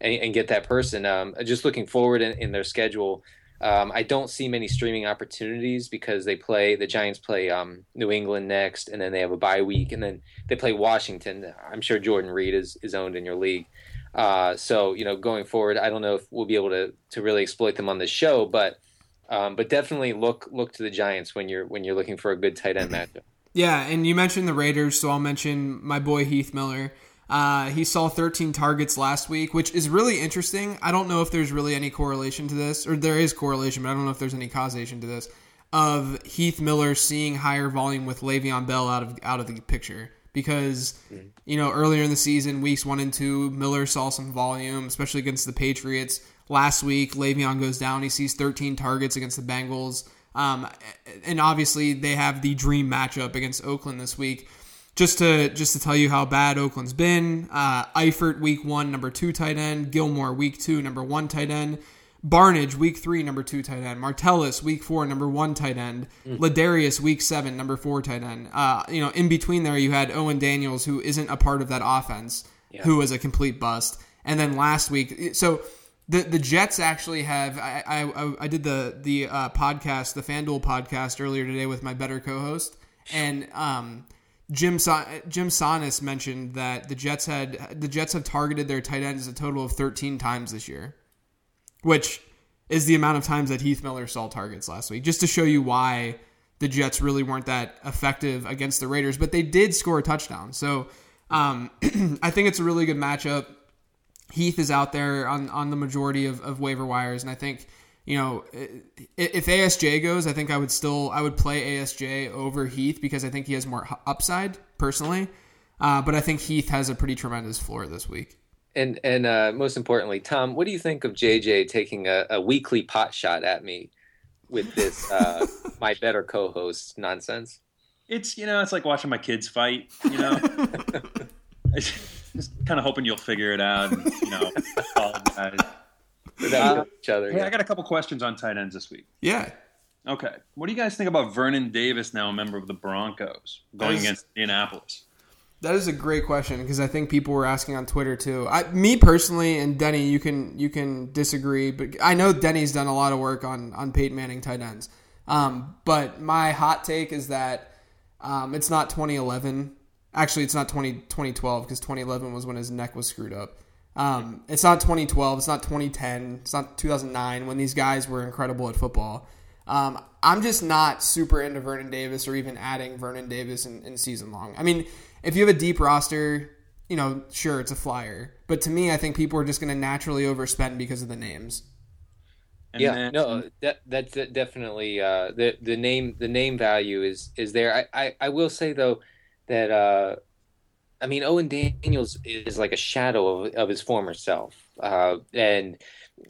Speaker 3: and, and get that person. Um, just looking forward in, in their schedule, um, I don't see many streaming opportunities because they play the Giants play um, New England next, and then they have a bye week, and then they play Washington. I'm sure Jordan Reed is, is owned in your league. Uh, so you know, going forward, I don't know if we'll be able to to really exploit them on this show, but um, but definitely look look to the Giants when you're when you're looking for a good tight end matchup.
Speaker 2: Yeah, and you mentioned the Raiders, so I'll mention my boy Heath Miller. Uh, he saw 13 targets last week, which is really interesting. I don't know if there's really any correlation to this, or there is correlation, but I don't know if there's any causation to this. Of Heath Miller seeing higher volume with Le'Veon Bell out of out of the picture because you know earlier in the season, weeks one and two, Miller saw some volume, especially against the Patriots. Last week, Le'Veon goes down. He sees 13 targets against the Bengals. Um, and obviously, they have the dream matchup against Oakland this week. Just to just to tell you how bad Oakland's been, uh, Eifert week one, number two tight end. Gillmore week two, number one tight end. Barnidge week three, number two tight end. Martellus week four, number one tight end. Mm. Ladarius week seven, number four tight end. Uh, you know, in between there, you had Owen Daniels, who isn't a part of that offense, yeah. who was a complete bust. And then last week, so the the Jets actually have. I I, I did the the uh, podcast, the FanDuel podcast earlier today with my better co-host, and um, Jim Sa- Jim Sannes mentioned that the Jets had the Jets have targeted their tight ends a total of 13 times this year, which is the amount of times that Heath Miller saw targets last week. Just to show you why the Jets really weren't that effective against the Raiders, but they did score a touchdown. So um, I think it's a really good matchup. Heath is out there on, on the majority of, of waiver wires, and I think you know if ASJ goes, I think I would still I would play ASJ over Heath because I think he has more upside personally. Uh, but I think Heath has a pretty tremendous floor this week.
Speaker 3: And and uh, most importantly, Tom, what do you think of JJ taking a, a weekly pot shot at me with this uh, my better co-host nonsense?
Speaker 4: It's you know it's like watching my kids fight. You know. just kind of hoping you'll figure it out. And, you know, apologize. Uh, each other. Hey, yeah. I got a couple questions on tight ends this week.
Speaker 2: Yeah.
Speaker 4: Okay. What do you guys think about Vernon Davis now, a member of the Broncos, going is, against Indianapolis?
Speaker 2: That is a great question because I think people were asking on Twitter too. I, me personally, and Denny, you can you can disagree, but I know Denny's done a lot of work on on Peyton Manning tight ends. Um, but my hot take is that um, it's not 2011 Actually, it's not 20, 2012 because 2011 was when his neck was screwed up. Um, it's not 2012. It's not 2010. It's not 2009 when these guys were incredible at football. Um, I'm just not super into Vernon Davis or even adding Vernon Davis in, in, season long. I mean, if you have a deep roster, you know, sure, it's a flyer. But to me, I think people are just going to naturally overspend because of the names.
Speaker 3: And yeah, then, no, that that's definitely uh, the the name the name value is is there. I, I, I will say though that uh, I mean, Owen Daniels is like a shadow of, of his former self, uh, and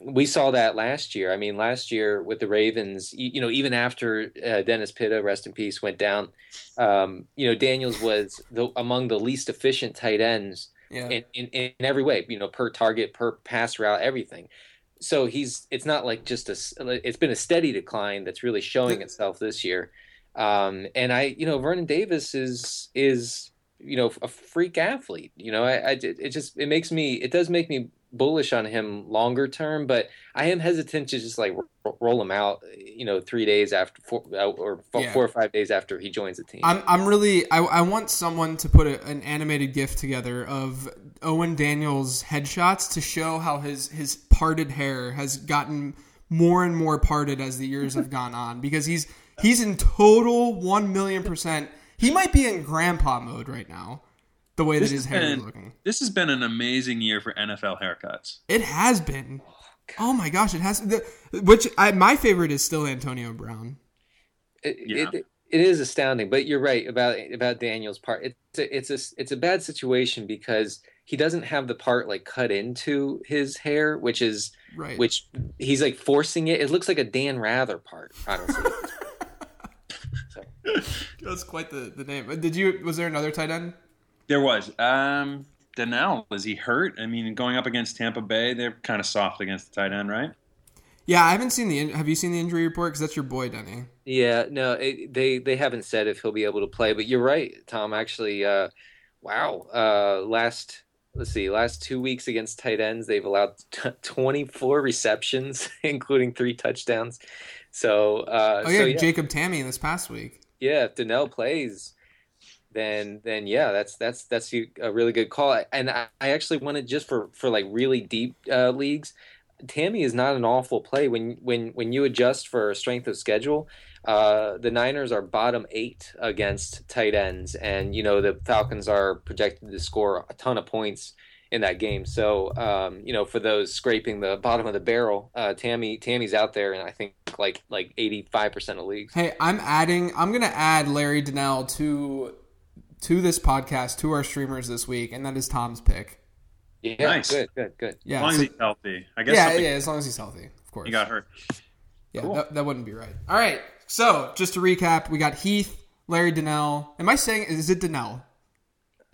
Speaker 3: we saw that last year. I mean, last year with the Ravens, you, you know, even after uh, Dennis Pitta, rest in peace, went down, um, you know, Daniels was the, among the least efficient tight ends yeah. in, in, in every way. You know, per target, per pass route, everything so he's it's not like just a it's been a steady decline that's really showing itself this year um, and I, you know, Vernon Davis is is you know a freak athlete. You know, I, I it just it makes me it does make me bullish on him longer term, but I am hesitant to just like roll him out, you know, three days after four, uh, or four, yeah. four or five days after he joins the team.
Speaker 2: I'm, I'm really, I, I want someone to put a, an animated GIF together of Owen Daniels headshots to show how his, his parted hair has gotten more and more parted as the years have gone on because he's, He's in total one million percent. He might be in grandpa mode right now. The way this that his hair been, is looking.
Speaker 4: This has been an amazing year for NFL haircuts.
Speaker 2: It has been. Oh, oh my gosh, it has. The, which I, my favorite is still Antonio Brown.
Speaker 3: It, yeah. it, it is astounding, but you're right about about Daniel's part. It's a, it's a it's a bad situation because he doesn't have the part like cut into his hair, which is right. which he's like forcing it. It looks like a Dan Rather part, honestly.
Speaker 2: That's quite the, the name. Did you? Was there another tight end?
Speaker 4: There was. Um, Donnell is he hurt? I mean, going up against Tampa Bay, they're kind of soft against the tight end, right?
Speaker 2: Yeah, I haven't seen the. Have you seen the injury report? Because that's your boy, Denny.
Speaker 3: Yeah, no, it, they they haven't said if he'll be able to play, but you're right, Tom. Actually, uh, wow. Uh, last let's see, last two weeks against tight ends, they've allowed t- 24 receptions, including three touchdowns. So, uh,
Speaker 2: oh yeah,
Speaker 3: so,
Speaker 2: yeah, Jacob Tamme in this past week.
Speaker 3: Yeah, if Donnell plays, then then yeah, that's that's that's a really good call. And I, I actually wanted just for for like really deep uh, leagues. Tamme is not an awful play when when when you adjust for strength of schedule. Uh, the Niners are bottom eight against tight ends, and you know the Falcons are projected to score a ton of points in that game. So um, you know, for those scraping the bottom of the barrel, uh, Tamme Tamme's out there, and I think like like eighty five percent of leagues.
Speaker 2: Hey, I'm adding. I'm gonna add Larry Donnell to to this podcast to our streamers this week, and that is Tom's pick.
Speaker 3: Yeah,
Speaker 4: Nice.
Speaker 3: good, good, good.
Speaker 2: Yeah,
Speaker 4: as long as he's healthy. I guess
Speaker 2: yeah,
Speaker 4: something-
Speaker 2: yeah. As long as he's healthy, of course.
Speaker 4: he got hurt.
Speaker 2: Yeah,
Speaker 4: Cool.
Speaker 2: that, that wouldn't be right. All right. So just to recap, we got Heath, Larry Donnell. Am I saying is it Donnell?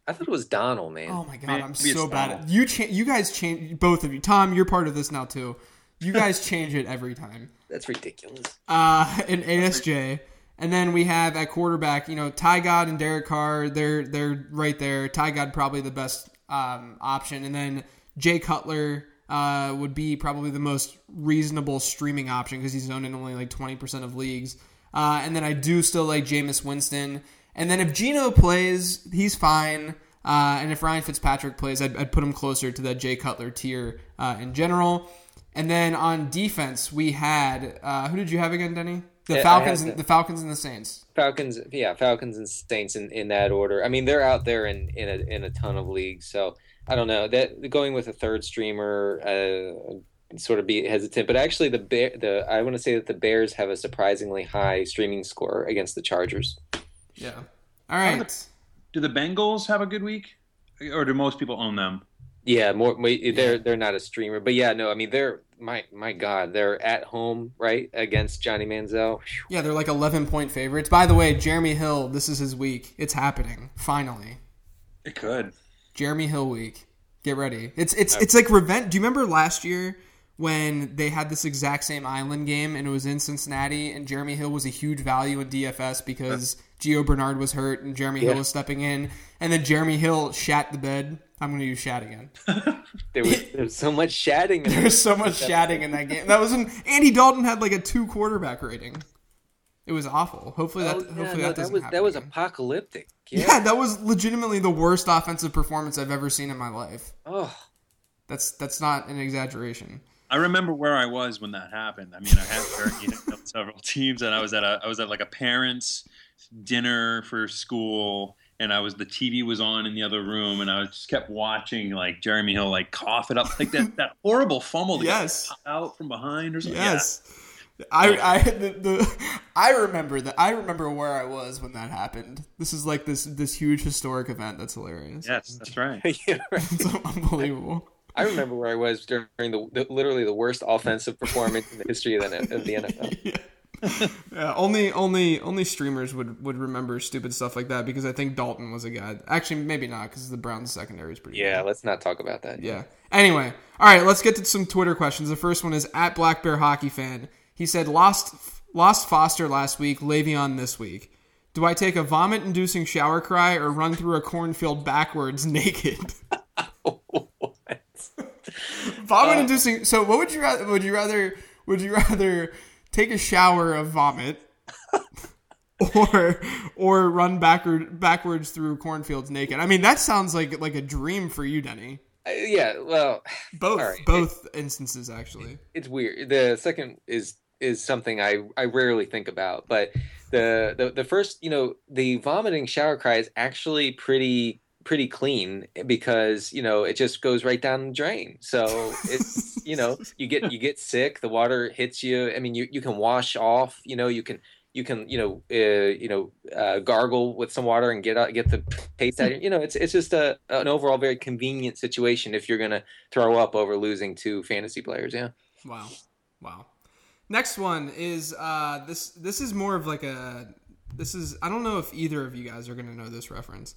Speaker 3: I thought it was Donald, man.
Speaker 2: Oh my god,
Speaker 4: Maybe
Speaker 2: I'm
Speaker 4: it's
Speaker 2: so bad. At, you cha- you guys change both of you. Tom, you're part of this now too. You guys change it every time.
Speaker 3: That's ridiculous.
Speaker 2: Uh, in ASJ, and then we have at quarterback, you know, Tyrod and Derek Carr. They're they're right there. Tyrod probably the best um, option, and then Jay Cutler uh, would be probably the most reasonable streaming option because he's owned in only like twenty percent of leagues. Uh, and then I do still like Jameis Winston. And then if Geno plays, he's fine. Uh, and if Ryan Fitzpatrick plays, I'd, I'd put him closer to that Jay Cutler tier uh, in general. And then on defense, we had uh, who did you have again, Denny? The Falcons, and,
Speaker 3: the-
Speaker 2: the Falcons and the Saints.
Speaker 3: Falcons, yeah, Falcons and Saints in, in that order. I mean, they're out there in in a, in a ton of leagues, so I don't know that going with a third streamer, uh, sort of be hesitant. But actually, the bear, the I want to say that the Bears have a surprisingly high streaming score against the Chargers.
Speaker 2: Yeah. All right.
Speaker 4: Do the Bengals have a good week, or do most people own them?
Speaker 3: Yeah, more they're they're not a streamer, but yeah, no, I mean they're my my God, they're at home right against Johnny Manziel.
Speaker 2: Yeah, they're like 11 point favorites. By the way, Jeremy Hill, this is his week. It's happening. Finally.
Speaker 4: It could.
Speaker 2: Jeremy Hill week. Get ready. It's it's it's like revenge. Do you remember last year when they had this exact same island game and it was in Cincinnati and Jeremy Hill was a huge value in DFS because Gio Bernard was hurt and Jeremy Hill was stepping in and then Jeremy Hill shat the bed. I'm going to use shat again.
Speaker 3: There was there was so much shatting. in
Speaker 2: was so much shatting in that game. That was an Andy Dalton had like a two quarterback rating. It was awful. Hopefully that
Speaker 3: Oh, yeah,
Speaker 2: hopefully
Speaker 3: no,
Speaker 2: that doesn't
Speaker 3: was
Speaker 2: happen
Speaker 3: that was
Speaker 2: again.
Speaker 3: apocalyptic. Yeah.
Speaker 2: yeah, that was legitimately the worst offensive performance I've ever seen in my life.
Speaker 3: Oh,
Speaker 2: That's that's not an exaggeration.
Speaker 4: I remember where I was when that happened. I mean, I had Turkey on several teams, and I was at a I was at like a parents' dinner for school, and I was the TV was on in the other room, and I just kept watching like Jeremy Hill like cough it up like that that horrible fumble that
Speaker 2: Yes.
Speaker 4: out from behind or something.
Speaker 2: Yes. I I the, the I remember that I remember where I was when that happened. This is like this this huge historic event that's hilarious.
Speaker 4: Yes, that's right.
Speaker 3: yeah, right.
Speaker 2: It's unbelievable.
Speaker 3: I remember where I was during the, the literally the worst offensive performance in the history of the, of the NFL.
Speaker 2: Yeah, only only only streamers would would remember stupid stuff like that because I think Dalton was a guy. Actually, maybe not because the Browns secondary is pretty.
Speaker 3: Yeah, let's not talk about that.
Speaker 2: Yeah. Anyway, all right, let's get to some Twitter questions. The first one is at Black Bear Hockey Fan. He said lost lost Foster last week, Le'Veon this week. Do I take a vomit inducing shower cry or run through a cornfield backwards naked? vomit inducing. So, what would you rather? Would you rather? Would you rather take a shower of vomit, or or run backward backwards through cornfields naked? I mean, that sounds like like a dream for you, Denny.
Speaker 3: Uh, yeah, well,
Speaker 2: Both
Speaker 3: right.
Speaker 2: both instances actually.
Speaker 3: it's weird. The second is is something I I rarely think about, but the the the first, you know, the vomiting shower cry is actually pretty pretty clean because you know it just goes right down the drain. So it's you know you get you get sick, the water hits you. I mean, you you can wash off. You know, you can you can you know uh, you know uh, gargle with some water and get out get the taste out. You know, it's it's just a an overall very convenient situation if you're gonna throw up over losing two fantasy players. Yeah.
Speaker 2: Wow. Wow. Next one is uh this this is more of like a this is I don't know if either of you guys are to know this reference.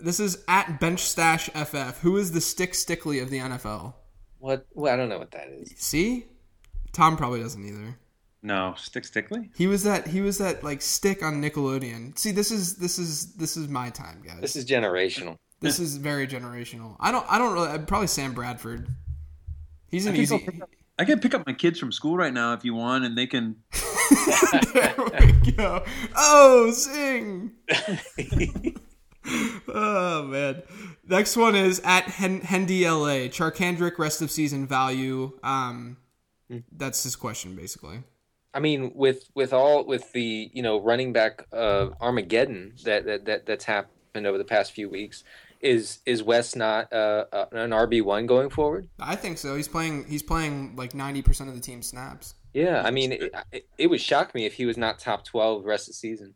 Speaker 2: This is at Bench Stash FF. Who is the stick stickly of the NFL?
Speaker 3: What? Well, I don't know what that is.
Speaker 2: See? Tom probably doesn't either.
Speaker 4: No, stick stickly.
Speaker 2: He was that he was that like stick on Nickelodeon. See, this is this is this is my time, guys.
Speaker 3: This is generational.
Speaker 2: This is very generational. I don't I don't really uh, probably Sam Bradford. He's an
Speaker 4: think
Speaker 2: easy
Speaker 4: I'll up- I can pick up my kids from school right now if you want, and they can.
Speaker 2: there we go. Oh, sing. oh man. Next one is at Hen- Hendy LA. Charcandrick rest of season value. Um, that's his question basically.
Speaker 3: I mean, with with all with the you know running back uh, Armageddon that, that that that's happened over the past few weeks, is is West not uh, uh, an RB one going forward?
Speaker 2: I think so. He's playing. He's playing like ninety percent of the team snaps.
Speaker 3: Yeah, I mean, it, it, it would shock me if he was not top twelve the rest of the season.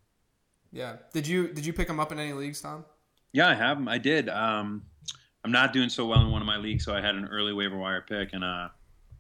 Speaker 2: Yeah. Did you did you pick him up in any leagues, Tom?
Speaker 4: Yeah, I have them. I did. Um, I'm not doing so well in one of my leagues, so I had an early waiver wire pick, and uh,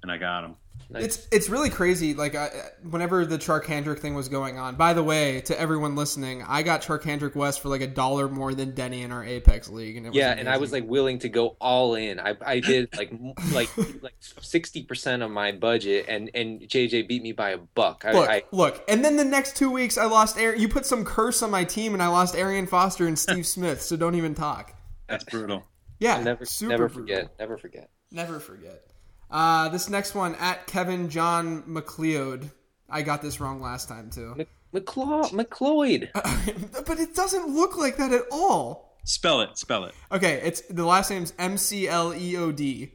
Speaker 4: and I got him.
Speaker 3: Nice.
Speaker 2: It's it's really crazy. Like I, whenever the Charcandrick thing was going on. By the way, to everyone listening, I got Charcandrick West for like a dollar more than Denny in our Apex league, and it was
Speaker 3: yeah, and I was like willing to go all in. I, I did like like like sixty percent of my budget, and and JJ beat me by a buck. I,
Speaker 2: Look,
Speaker 3: I
Speaker 2: look, and then the next two weeks, I lost. Aaron, you put some curse on my team, and I lost Arian Foster and Steve Smith. So don't even talk.
Speaker 4: That's brutal.
Speaker 2: Yeah,
Speaker 3: I'll never
Speaker 2: super
Speaker 3: never
Speaker 2: brutal.
Speaker 3: forget, never forget.
Speaker 2: Never forget. Uh, this next one at Kevin John McLeod. I got this wrong last time too,
Speaker 3: Mc- McClaw, McCloyd.
Speaker 2: but it doesn't look like that at all.
Speaker 4: Spell it. Spell it.
Speaker 2: Okay, it's the last name's M C L E O D.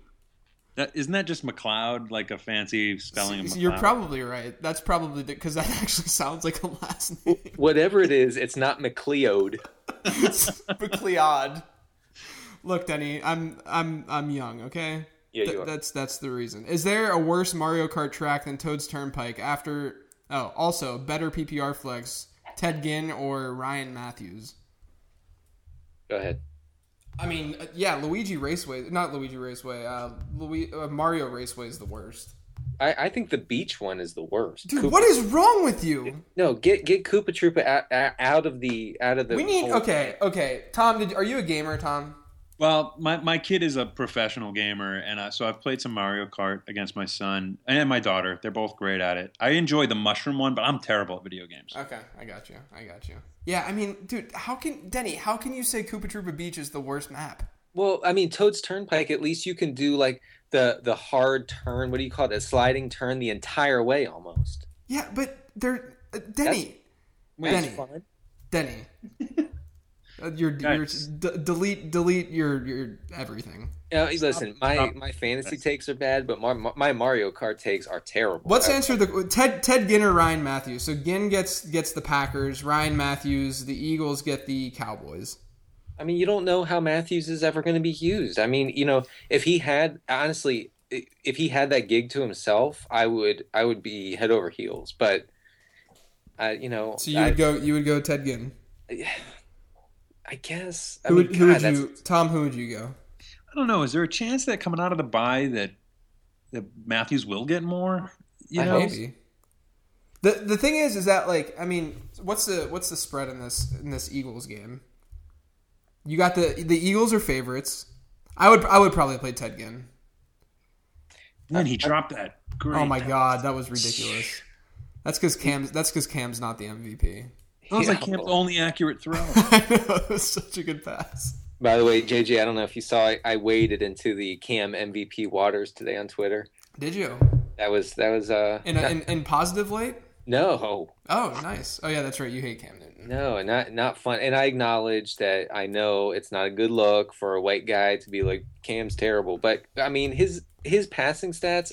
Speaker 4: That isn't that just McLeod, like a fancy spelling of McLeod?
Speaker 2: You're probably right. That's probably because that actually sounds like a last name.
Speaker 3: Whatever it is, it's not McLeod.
Speaker 2: It's McLeod. Look, Denny, I'm I'm I'm young. Okay.
Speaker 3: Yeah,
Speaker 2: Th-. That's that's the reason. Is there a worse Mario Kart track than Toad's Turnpike? After oh, also better PPR flex, Ted Ginn or Ryan Mathews?
Speaker 3: Go ahead.
Speaker 2: I mean, uh, yeah, Luigi Raceway, not Luigi Raceway. Uh, uh, Mario Raceway is the worst.
Speaker 3: I, I think the beach one is the worst.
Speaker 2: Dude,
Speaker 3: Koopa-
Speaker 2: what is wrong with you?
Speaker 3: No, get get Koopa Troopa out, out, out of the out of the.
Speaker 2: We need
Speaker 3: whole-
Speaker 2: okay, okay. Tom, did are you a gamer, Tom?
Speaker 4: Well, my, my kid is a professional gamer, and uh, so I've played some Mario Kart against my son and my daughter. They're both great at it. I enjoy the mushroom one, but I'm terrible at video games.
Speaker 2: Okay, I got you. I got you. Yeah, I mean, dude, how can Denny? How can you say Koopa Troopa Beach is the worst map?
Speaker 3: Well, I mean, Toad's Turnpike. At least you can do like the the hard turn. What do you call it? A sliding turn the entire way almost.
Speaker 2: Yeah, but they're uh, Denny.
Speaker 3: That's
Speaker 2: Denny.
Speaker 3: fun.
Speaker 2: Denny. Uh, your your d- delete delete your your everything.
Speaker 3: You know, listen, my
Speaker 4: stop.
Speaker 3: my fantasy takes are bad, but my my Mario Kart takes are terrible.
Speaker 2: Let's answer the Ted Ted Ginn or Ryan Mathews. So Ginn gets gets the Packers. Ryan Mathews, the Eagles get the Cowboys.
Speaker 3: I mean, you don't know how Mathews is ever going to be used. I mean, you know, if he had honestly, if he had that gig to himself, I would I would be head over heels. But, uh, you know,
Speaker 2: So you
Speaker 3: I,
Speaker 2: would go you would go Ted Ginn.
Speaker 3: I guess. I
Speaker 2: Who
Speaker 3: mean,
Speaker 2: would, who
Speaker 3: God,
Speaker 2: would you Tom? Who would you go?
Speaker 4: I don't know. Is there a chance that coming out of the bye that that Mathews will get more? You
Speaker 3: I
Speaker 4: know,
Speaker 2: Maybe. The the thing is, is that like I mean, what's the what's the spread in this in this Eagles game? You got the the Eagles are favorites. I would I would probably play Ted Ginn.
Speaker 4: Then he dropped that. Great.
Speaker 2: Oh my god, that was ridiculous. That's because Cam's that's because Cam's not the MVP.
Speaker 4: That was like
Speaker 3: Yeah.
Speaker 4: Cam's only accurate throw.
Speaker 2: I know it was such a good pass.
Speaker 3: By the way, JJ, I don't know if you saw, I, I waded into the Cam MVP waters today on Twitter.
Speaker 2: Did you
Speaker 3: That was that was uh
Speaker 2: in a, in, in positive light?
Speaker 3: no
Speaker 2: Oh, nice. Oh yeah, that's right. You hate Cam Newton.
Speaker 3: no and not not fun. And I acknowledge that I know it's not a good look for a white guy to be like Cam's terrible, but I mean his his passing stats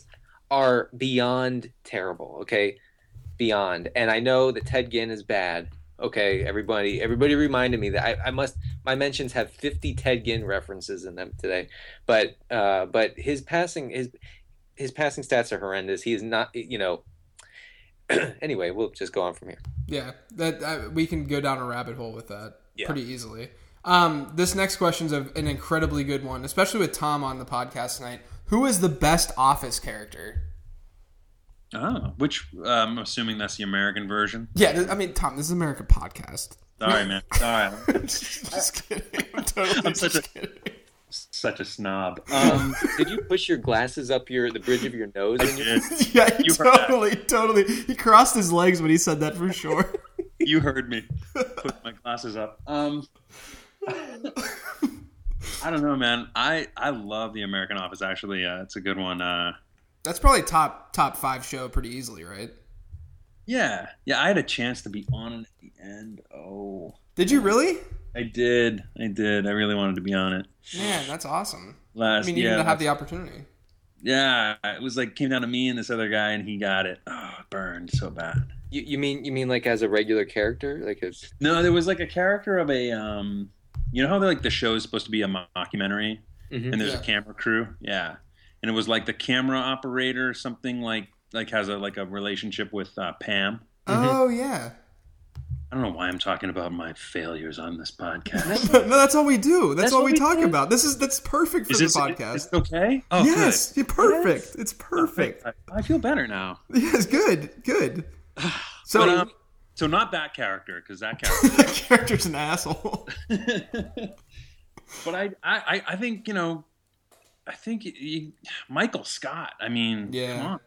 Speaker 3: are beyond terrible. Okay, beyond. And I know that Ted Ginn is bad. Okay, everybody everybody reminded me that I, I must my mentions have 50 Ted Ginn references in them today. But uh but his passing his his passing stats are horrendous. He is not you know anyway, we'll just go on from here.
Speaker 2: Yeah, that uh, we can go down a rabbit hole with that
Speaker 3: Yeah.
Speaker 2: pretty easily. Um, this next question's a, an incredibly good one, especially with Tom on the podcast tonight. Who is the best Office character?
Speaker 4: Oh, which uh, I'm assuming that's the American version.
Speaker 2: Yeah, I mean, Tom, this is American podcast.
Speaker 4: Sorry, man. Sorry,
Speaker 2: just kidding. I'm totally
Speaker 4: I'm such
Speaker 2: just
Speaker 4: a-
Speaker 2: kidding.
Speaker 4: such a snob. Um,
Speaker 3: Did you push your glasses up your the bridge of your nose?
Speaker 4: I
Speaker 3: when you-
Speaker 4: did.
Speaker 2: Yeah, he
Speaker 4: You
Speaker 2: totally, totally. He crossed his legs when he said that for sure.
Speaker 4: You heard me. Put my glasses up. Um, I don't know, man. I I love the American Office. Actually, uh, it's a good one. Uh,
Speaker 2: That's probably top top five show pretty easily, right?
Speaker 4: yeah, yeah. I had a chance to be on it at the end. Oh,
Speaker 2: Did you really?
Speaker 4: I did. I did. I really wanted to be on it.
Speaker 2: Man, that's awesome. Last, I
Speaker 4: Last,
Speaker 2: mean, even
Speaker 4: yeah,
Speaker 2: to have the opportunity.
Speaker 4: yeah. It was like came down to me and this other guy, and he got it. Oh, it burned so bad.
Speaker 3: you, you mean you mean like as a regular character, like as
Speaker 4: No, there was like a character of a um, you know how like the show is supposed to be a mockumentary,
Speaker 3: Mhm.
Speaker 4: and there's
Speaker 2: Yeah.
Speaker 4: a camera crew, yeah, and it was like the camera operator, or something like like has a like a relationship with uh, Pam.
Speaker 2: Oh yeah.
Speaker 4: I don't know why I'm talking about my failures on this podcast.
Speaker 2: no, that's all we do. That's,
Speaker 3: That's
Speaker 2: all
Speaker 3: what
Speaker 2: we
Speaker 3: we
Speaker 2: talk
Speaker 3: do?
Speaker 2: about. This is that's perfect for
Speaker 4: Is
Speaker 2: the podcast.
Speaker 4: is this okay? Oh,
Speaker 2: yes, you're perfect. It's
Speaker 4: good.
Speaker 2: perfect.
Speaker 4: I, I feel better now.
Speaker 2: Yes, good, good. So
Speaker 4: But, um, so not that character because that character.
Speaker 2: the character's an asshole.
Speaker 4: but I, I, I think you know, I think you, you, Michael Scott. I mean,
Speaker 2: Yeah.
Speaker 4: come on.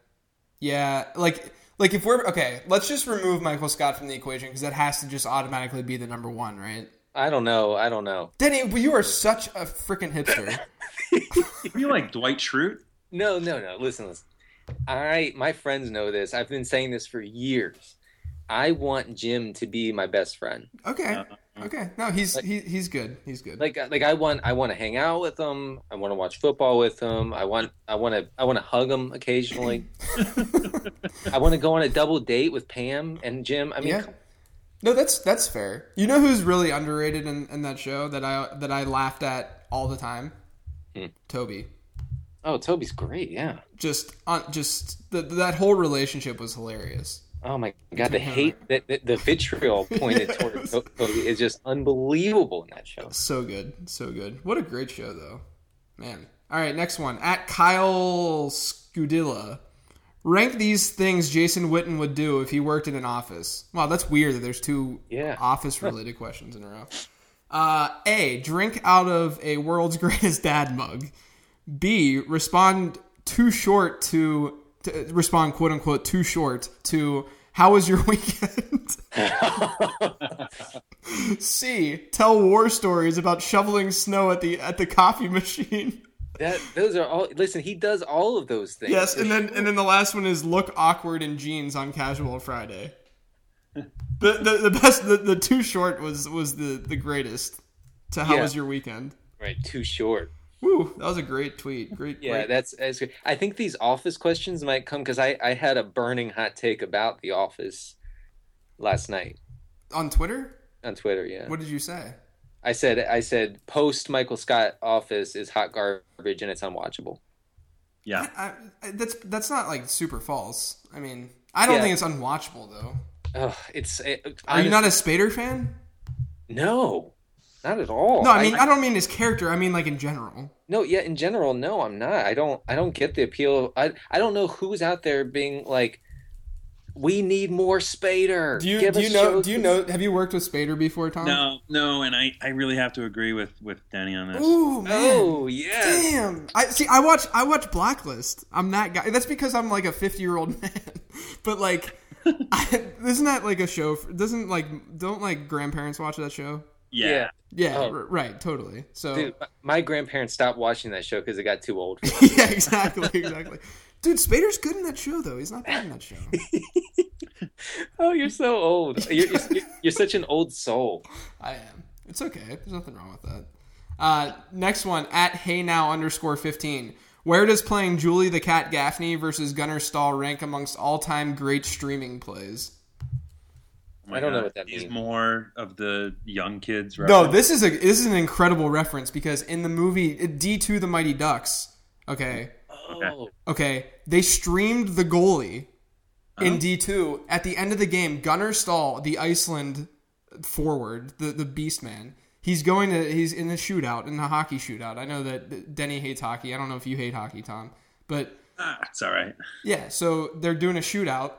Speaker 2: Yeah, like like if we're okay, let's just remove Michael Scott from the equation because that has to just automatically be the number one, right?
Speaker 3: I don't know. I don't know.
Speaker 2: Denny, you are such a freaking hipster.
Speaker 4: You like Dwight Schrute?
Speaker 3: No, no, no. Listen, listen. I my friends know this. I've been saying this for years. I want Jim to be my best friend.
Speaker 2: Okay, okay. No, he's he, he's good. He's good.
Speaker 3: Like like I want I want to hang out with him. I want to watch football with him. I want I want to I want to hug him occasionally. I want to go on a double date with Pam and Jim. I mean,
Speaker 2: yeah. No, that's that's fair. You know who's really underrated in, in that show that I that I laughed at all the time?
Speaker 3: Hmm.
Speaker 2: Toby.
Speaker 3: oh, Toby's great. Yeah.
Speaker 2: Just on just the, that whole relationship was hilarious.
Speaker 3: Oh my god, the hate, that the, the vitriol pointed
Speaker 2: Yes.
Speaker 3: toward To- is just unbelievable in that show.
Speaker 2: So good, so good. What a great show, though, man. All right, next one at Kyle Scudilla. Rank these things Jason Witten would do if he worked in an office. Wow, that's weird that there's two
Speaker 3: Yeah.
Speaker 2: office-related questions in a row. Uh, a. Drink out of a world's greatest dad mug. B. Respond too short to, to respond quote unquote too short to how was your weekend? C. Tell war stories about shoveling snow at the at the coffee machine.
Speaker 3: That those are all. Listen, he does all of those things.
Speaker 2: Yes, and then and then the last one is look awkward in jeans on casual Friday. The the, the best the, the too short was was the the greatest. To how
Speaker 3: Yeah.
Speaker 2: was your weekend?
Speaker 3: right, too short.
Speaker 2: Woo, that was a great tweet. Great.
Speaker 3: Yeah,
Speaker 2: great.
Speaker 3: that's, that's good. I think these office questions might come because I I had a burning hot take about the office last night
Speaker 2: on Twitter.
Speaker 3: on Twitter. Yeah,
Speaker 2: What did you say?
Speaker 3: I said I said post Michael Scott office is hot garbage and it's unwatchable.
Speaker 4: Yeah.
Speaker 2: I, I, that's that's not like super false. I mean, I don't
Speaker 3: Yeah.
Speaker 2: think it's unwatchable though.
Speaker 3: Oh, it's. It,
Speaker 2: Are you not a Spader fan?
Speaker 3: No, not at all.
Speaker 2: No, I mean I, don't mean his character. I mean like in general.
Speaker 3: No, yeah, in general, no, I'm not. I don't I don't get the appeal. I I don't know who's out there being like we need more Spader.
Speaker 2: Do you
Speaker 3: Give
Speaker 2: do you know
Speaker 3: shows
Speaker 2: do you know have you worked with Spader before, Tom?
Speaker 4: No, no, and I, I really have to agree with with Danny on this.
Speaker 2: Ooh man.
Speaker 3: Oh, yes.
Speaker 2: Damn. I see. I watch. I watch Blacklist. I'm that guy. That's because I'm like a 50 year old man. But like, I, isn't that like a show? For, doesn't like don't like grandparents watch that show?
Speaker 4: Yeah.
Speaker 3: Yeah.
Speaker 2: Yeah.
Speaker 3: Oh.
Speaker 2: r- right. Totally. So.
Speaker 3: Dude, my- my grandparents stopped watching that show because it got too old.
Speaker 2: yeah. Exactly. Exactly. Dude, Spader's good in that show though. He's not bad in that show.
Speaker 3: oh, you're so old. You're, you're, you're such an old soul.
Speaker 2: I am. It's okay. There's nothing wrong with that. Uh, next one at Hey Now underscore 15. Where does playing Julie the Cat Gaffney versus Gunnar Stahl rank amongst all time great streaming plays?
Speaker 4: Oh
Speaker 3: I don't know what that
Speaker 4: He's
Speaker 3: means.
Speaker 4: more of the young kids.
Speaker 2: Right?
Speaker 4: No,
Speaker 2: this is a this is an incredible reference because in the movie D two the Mighty Ducks, okay,
Speaker 3: Oh,
Speaker 2: okay, they streamed the goalie in D two at the end of the game. Gunnar Stahl, the Iceland forward, the the Beast Man. He's going to he's in a shootout in a hockey shootout. I know that Denny hates hockey. I don't know if you hate hockey, Tom, but
Speaker 4: Ah, it's all right.
Speaker 2: yeah. So they're doing a shootout.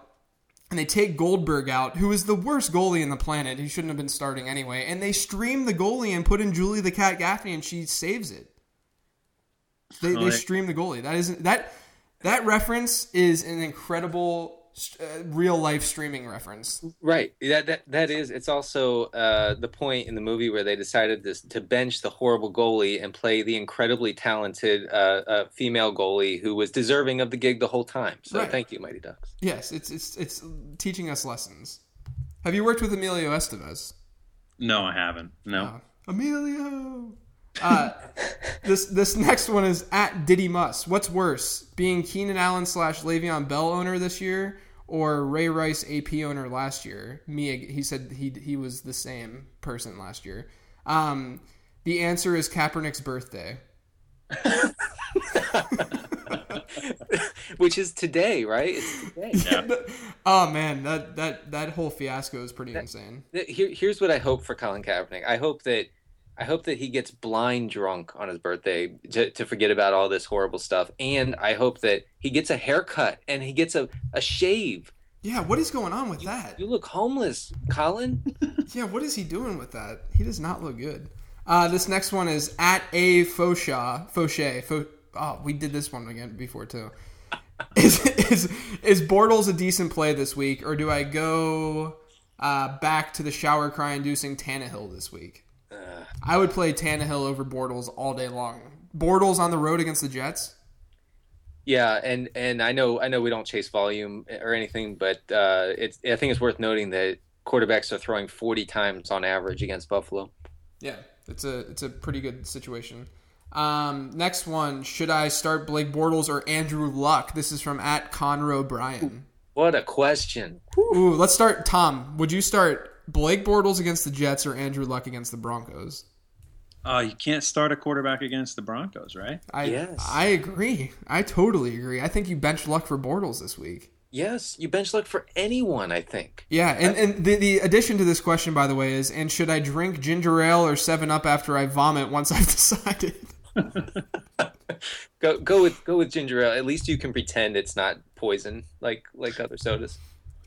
Speaker 2: And they take Goldberg out, who is the worst goalie in the planet. He shouldn't have been starting anyway. And they stream the goalie and put in Julie the Cat Gaffney, and she saves it. They,
Speaker 4: Oh,
Speaker 2: they
Speaker 4: they-
Speaker 2: stream the goalie. That isn't that that reference is an incredible uh, real life streaming reference.
Speaker 3: right. That that that is. It's also uh, the point in the movie where they decided this, to bench the horrible goalie and play the incredibly talented uh, uh, female goalie who was deserving of the gig the whole time. So
Speaker 2: Right.
Speaker 3: thank you, Mighty Ducks.
Speaker 2: Yes, it's it's it's teaching us lessons. Have you worked with Emilio Estevez?
Speaker 4: No, I haven't. No.
Speaker 2: Uh, Emilio. Uh, this this next one is at Diddy Muss. What's worse, being Keenan Allen slash Le'Veon Bell owner this year, or Ray Rice AP owner last year? Me, he said he he was the same person last year. Um, the answer is Kaepernick's birthday.
Speaker 3: which is today, right? It's today.
Speaker 4: Yeah.
Speaker 2: oh man, that that that whole fiasco is pretty insane.
Speaker 3: Here, here's what I hope for Colin Kaepernick. I hope that I hope that he gets blind drunk on his birthday to, to forget about all this horrible stuff, and I hope that he gets a haircut and he gets a, a shave.
Speaker 2: Yeah, what is going on with that?
Speaker 3: You look homeless, Colin.
Speaker 2: Yeah, what is he doing with that? He does not look good. Uh, this next one is at a. Fauché. Fau- oh, we did this one again before too. Is is is Bortles a decent play this week, or do I go uh, back to the shower cry inducing Tannehill this week? I would play Tannehill over Bortles all day long. Bortles on the road against the Jets.
Speaker 3: Yeah, and and I know I know we don't chase volume or anything, but uh, it's I think it's worth noting that quarterbacks are throwing 40 times on average against Buffalo.
Speaker 2: Yeah, it's a it's a pretty good situation. Um, next one, should I start Blake Bortles or Andrew Luck? This is from at Conroe Bryan.
Speaker 3: What a question.
Speaker 2: Ooh, let's start. Tom, would you start Blake Bortles against the Jets or Andrew Luck against the Broncos?
Speaker 4: Uh, you can't start a quarterback against the Broncos, right?
Speaker 2: I
Speaker 3: Yes.
Speaker 2: I agree. I totally agree. I think you bench Luck for Bortles this week.
Speaker 3: Yes, you bench luck for anyone, I think.
Speaker 2: Yeah, and, and the, the addition to this question, by the way, is and should I drink ginger ale or Seven Up after I vomit once I've decided?
Speaker 3: Go go with go with ginger ale. At least you can pretend it's not poison like like other sodas.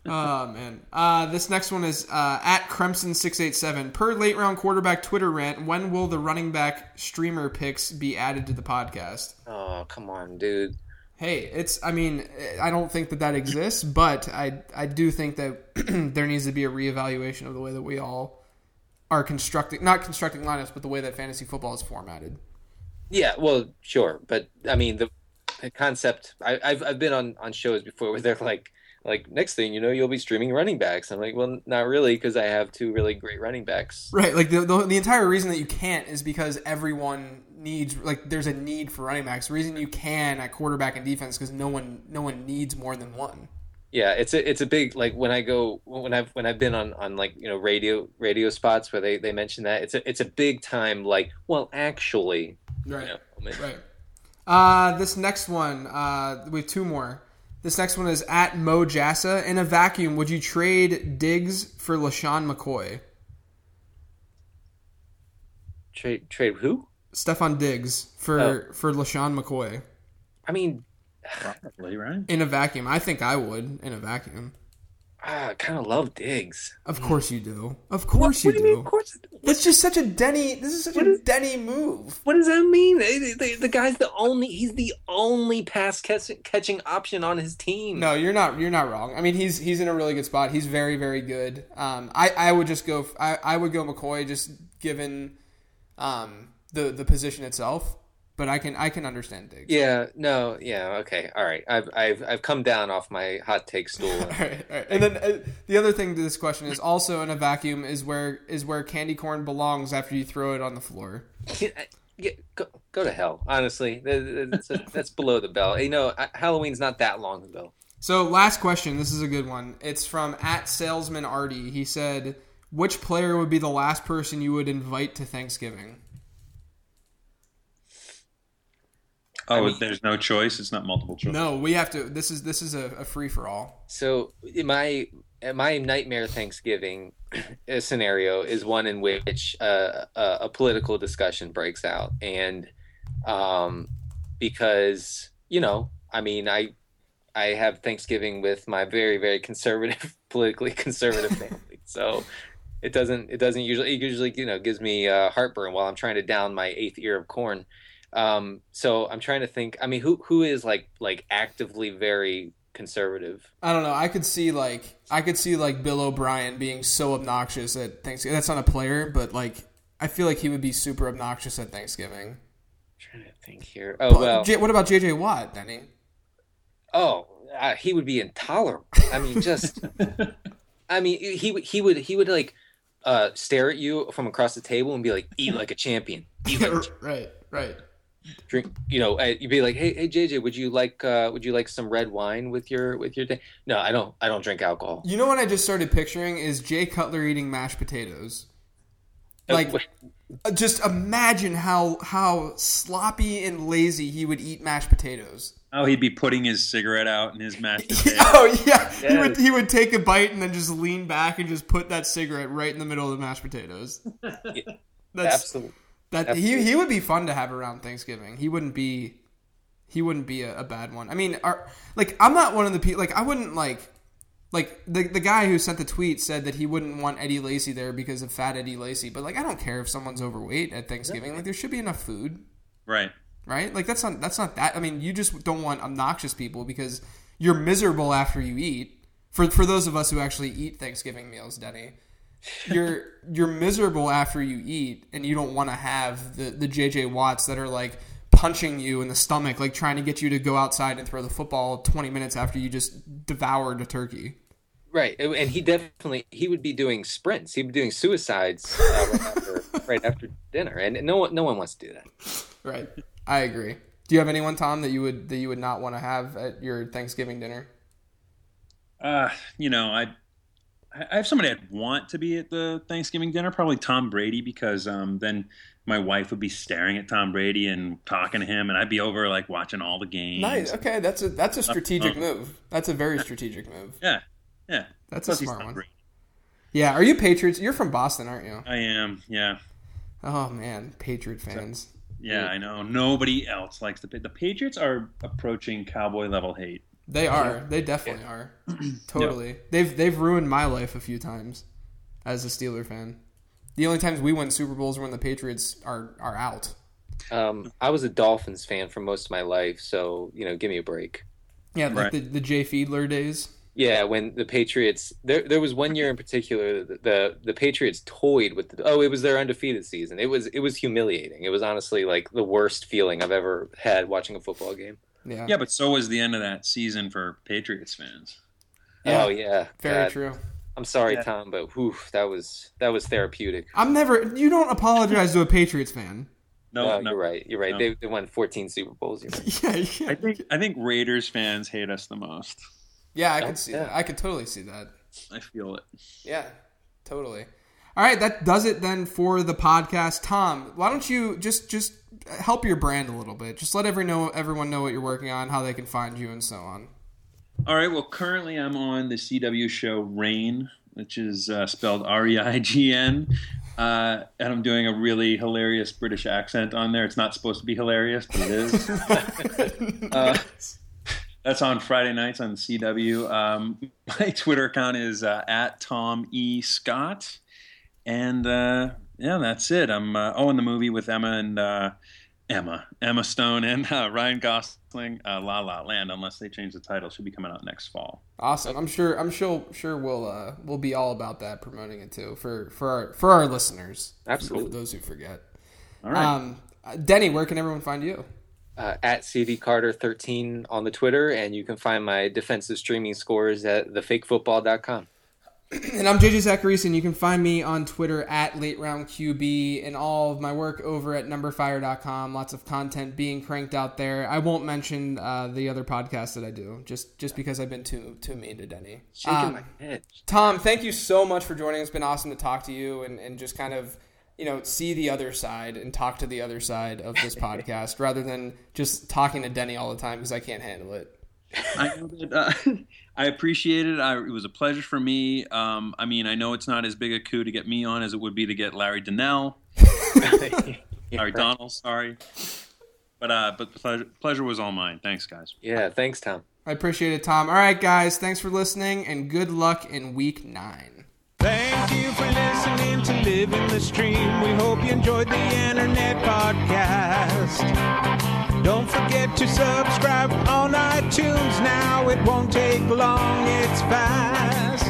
Speaker 2: Oh man. Uh, this next one is uh, at Crimson six eight seven. Per late round quarterback Twitter rant, when will the running back streamer picks be added to the podcast?
Speaker 3: Oh, come on, dude.
Speaker 2: Hey, it's. I mean, I don't think that that exists, but I I do think that there needs to be a reevaluation of the way that we all are constructing, not constructing lineups, but the way that fantasy football is formatted.
Speaker 3: Yeah, well, sure, but I mean the, the concept. I, I've I've been on on shows before where they're like like next thing you know you'll be streaming running backs. I'm like, well, not really because I have two really great running backs.
Speaker 2: Right, like the, the the entire reason that you can't is because everyone needs like there's a need for running backs. The reason you can at quarterback and defense because no one no one needs more than one.
Speaker 3: Yeah, it's a it's a big like when I go when I've when I've been on on like you know radio radio spots where they they mention that it's a it's a big time like well actually
Speaker 2: Right.
Speaker 3: you know.
Speaker 2: Right. Uh, this next one, uh, we have two more. This next one is at Mo Jassa. In a vacuum, would you trade Diggs for LeSean McCoy?
Speaker 3: trade trade who?
Speaker 2: Stefon Diggs for
Speaker 3: Oh.
Speaker 2: for LeSean McCoy.
Speaker 3: I mean,
Speaker 4: Probably, right?
Speaker 2: In a vacuum, I think I would. In a vacuum,
Speaker 3: I kind of love Diggs.
Speaker 2: of course you do. Of course
Speaker 3: what
Speaker 2: you
Speaker 3: do you
Speaker 2: do.
Speaker 3: You mean? Of course.
Speaker 2: That's just such a Denny. This is such a Denny move.
Speaker 3: What does that mean? The, the, the guy's the only. He's the only pass catch, catching option on his team.
Speaker 2: No, you're not. You're not wrong. I mean, he's he's in a really good spot. He's very very good. Um, I I would just go. I I would go McCoy just given, um, the the position itself. But I can I can understand Diggs.
Speaker 3: Yeah. No. Yeah. Okay. All right. I've I've I've come down off my hot take stool.
Speaker 2: All right, all right. And then uh, the other thing to this question is also in a vacuum is where is where candy corn belongs after you throw it on the floor.
Speaker 3: Go, go to hell. Honestly, that's, that's below the belt. You know, Halloween's not that long ago.
Speaker 2: So last question. This is a good one. It's from at salesman Artie. He said, "Which player would be the last person you would invite to Thanksgiving?"
Speaker 4: Oh,
Speaker 3: mean-
Speaker 4: there's no choice. It's not multiple choice.
Speaker 2: No, we have to. This is this is a, a free for all.
Speaker 3: So my my nightmare Thanksgiving scenario is one in which uh, a, a political discussion breaks out, and um, because you know, I mean, I I have Thanksgiving with my very very conservative, politically conservative family, so it doesn't it doesn't usually it usually you know gives me uh, heartburn while I'm trying to down my eighth ear of corn. Um, so I'm trying to think. I mean, who who is like like actively very conservative?
Speaker 2: I don't know. I could see like I could see like Bill O'Brien being so obnoxious at Thanksgiving. That's not a player, but like I feel like he would be super obnoxious at Thanksgiving.
Speaker 3: trying to think here. Oh well.
Speaker 2: J- what about JJ Watt, Denny?
Speaker 3: Oh, uh, he would be intolerable. I mean, just. I mean, he would he would he would like uh, stare at you from across the table and be like, "Eat like a champion." Eat like a ch-
Speaker 2: right, right.
Speaker 3: Drink. You know, uh, you'd be like, "Hey, hey, JJ, would you like uh, would you like some red wine with your with your day?" No, I don't. I don't drink alcohol.
Speaker 2: You know what I just started picturing is Jay Cutler eating mashed potatoes.
Speaker 3: Uh,
Speaker 2: Like
Speaker 3: wait,
Speaker 2: Uh, Just imagine how how sloppy and lazy he would eat mashed potatoes.
Speaker 4: Oh, he'd be putting his cigarette out in his mashed potatoes.
Speaker 2: oh yeah, he would he would take a bite and then just lean back and just put that cigarette right in the middle of the mashed potatoes. That's
Speaker 3: Absolutely.
Speaker 2: That he he would be fun to have around Thanksgiving. He wouldn't be he wouldn't be a, a bad one. I mean, are, like I'm not one of the people like I wouldn't like like the the guy who sent the tweet said that he wouldn't want Eddie Lacy there because of fat Eddie Lacy. But like I don't care if someone's overweight at Thanksgiving. Like there should be enough food,
Speaker 4: Right.
Speaker 2: right? Like that's not that's not that. I mean, you just don't want obnoxious people because you're miserable after you eat. For for those of us who actually eat Thanksgiving meals, Denny, you're you're miserable after you eat, and you don't want to have the the JJ Watts that are like punching you in the stomach, like trying to get you to go outside and throw the football 20 minutes after you just devoured a turkey.
Speaker 3: Right, and and he definitely he would be doing sprints. He'd be doing suicides uh, right, after, right after dinner, and no one no one wants to do that.
Speaker 2: Right. I agree. Do you have anyone, Tom, that you would that you would not want to have at your Thanksgiving dinner?
Speaker 4: Uh, you know, I I have somebody I'd want to be at the Thanksgiving dinner, probably Tom Brady, because um, then my wife would be staring at Tom Brady and talking to him, and I'd be over like watching all the games.
Speaker 2: Nice. Okay, that's a that's a strategic
Speaker 4: Uh,
Speaker 2: move. That's a very strategic move.
Speaker 4: Yeah, yeah.
Speaker 2: That's a
Speaker 4: Plus he's
Speaker 2: smart one.
Speaker 4: Brady.
Speaker 2: Yeah. Are you Patriots? You're from Boston, aren't you?
Speaker 4: I am. Yeah,
Speaker 2: Oh man, Patriot fans.
Speaker 4: yeah. I know. Nobody else likes the the Patriots are approaching cowboy level hate.
Speaker 2: They are. They definitely are. totally. They've they've ruined my life a few times as a Steeler fan. The only times we win Super Bowls are when the Patriots are are out.
Speaker 3: Um, I was a Dolphins fan for most of my life, so you know, give me a break.
Speaker 2: Yeah, like
Speaker 4: Right.
Speaker 2: the, the Jay Fiedler days.
Speaker 3: Yeah, when the Patriots there there was one year in particular the the, the Patriots toyed with the, oh it was their undefeated season. It was it was humiliating. It was honestly like the worst feeling I've ever had watching a football game.
Speaker 2: Yeah.
Speaker 4: Yeah, but so was the end of that season for Patriots fans.
Speaker 2: Yeah.
Speaker 3: Oh yeah,
Speaker 2: Very
Speaker 3: God.
Speaker 2: true.
Speaker 3: I'm sorry,
Speaker 4: Yeah.
Speaker 3: Tom, but whew, that was that was therapeutic.
Speaker 2: I'm never. You don't apologize to a Patriots fan.
Speaker 4: No,
Speaker 3: No,
Speaker 4: no.
Speaker 3: you're right. You're right.
Speaker 4: No.
Speaker 3: They, they won 14 Super Bowls. You're right.
Speaker 2: Yeah, yeah.
Speaker 4: I think I think Raiders fans hate us the most.
Speaker 2: Yeah, I
Speaker 3: Oh,
Speaker 2: could see
Speaker 3: yeah.
Speaker 2: that. I could totally see that.
Speaker 4: I feel it.
Speaker 2: Yeah, totally. All right, that does it then for the podcast. Tom, why don't you just just help your brand a little bit? Just let every know everyone know what you're working on, how they can find you, and so on.
Speaker 4: All right. Well, currently I'm on the CW show Reign, which is uh, spelled R E I G N, uh, and I'm doing a really hilarious British accent on there. It's not supposed to be hilarious, but it is. uh, that's on Friday nights on CW. Um, my Twitter account is uh, at Tom E Scott, and uh, yeah, that's it. I'm uh, oh in the movie with Emma and uh, Emma, Emma Stone, and uh, Ryan Gosling, uh, La La Land. Unless they change the title, should be coming out next fall.
Speaker 2: Awesome. I'm sure. I'm sure. Sure, we'll uh, we'll be all about that, promoting it too for for our for our listeners.
Speaker 3: Absolutely.
Speaker 2: For those who forget.
Speaker 4: All right.
Speaker 2: Um, Denny, where can everyone find you?
Speaker 3: Uh, at CD Carter 13 on the Twitter, and you can find my defensive streaming scores at thefakefootball.com.
Speaker 2: And I'm JJ Zachariason. You can find me on Twitter at Late Round QB and all of my work over at numberfire.com. Lots of content being cranked out there. I won't mention uh, the other podcasts that I do, just just because I've been too too mean to Denny.
Speaker 3: Shaking
Speaker 2: Um,
Speaker 3: my head.
Speaker 2: Tom, thank you so much for joining. It's been awesome to talk to you and, and just kind of, you know, see the other side and talk to the other side of this podcast rather than just talking to Denny all the time because I can't handle it.
Speaker 4: I know that. Uh, I appreciate it. I, it was a pleasure for me. Um, I mean, I know it's not as big a coup to get me on as it would be to get Larry Donnell, Larry Donald. Sorry, but uh, but pleasure, pleasure was all mine. Thanks, guys.
Speaker 3: Yeah, thanks, Tom.
Speaker 2: I appreciate it, Tom. All right, guys, thanks for listening and good luck in week nine.
Speaker 1: Thank you for listening to Living the Stream. We hope you enjoyed the internet podcast. Don't forget to subscribe on iTunes now. It won't take long, it's fast.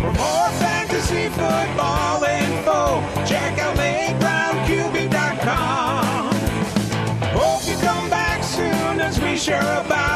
Speaker 1: For more fantasy football info, check out lateroundqb.com. Hope you come back soon as we share about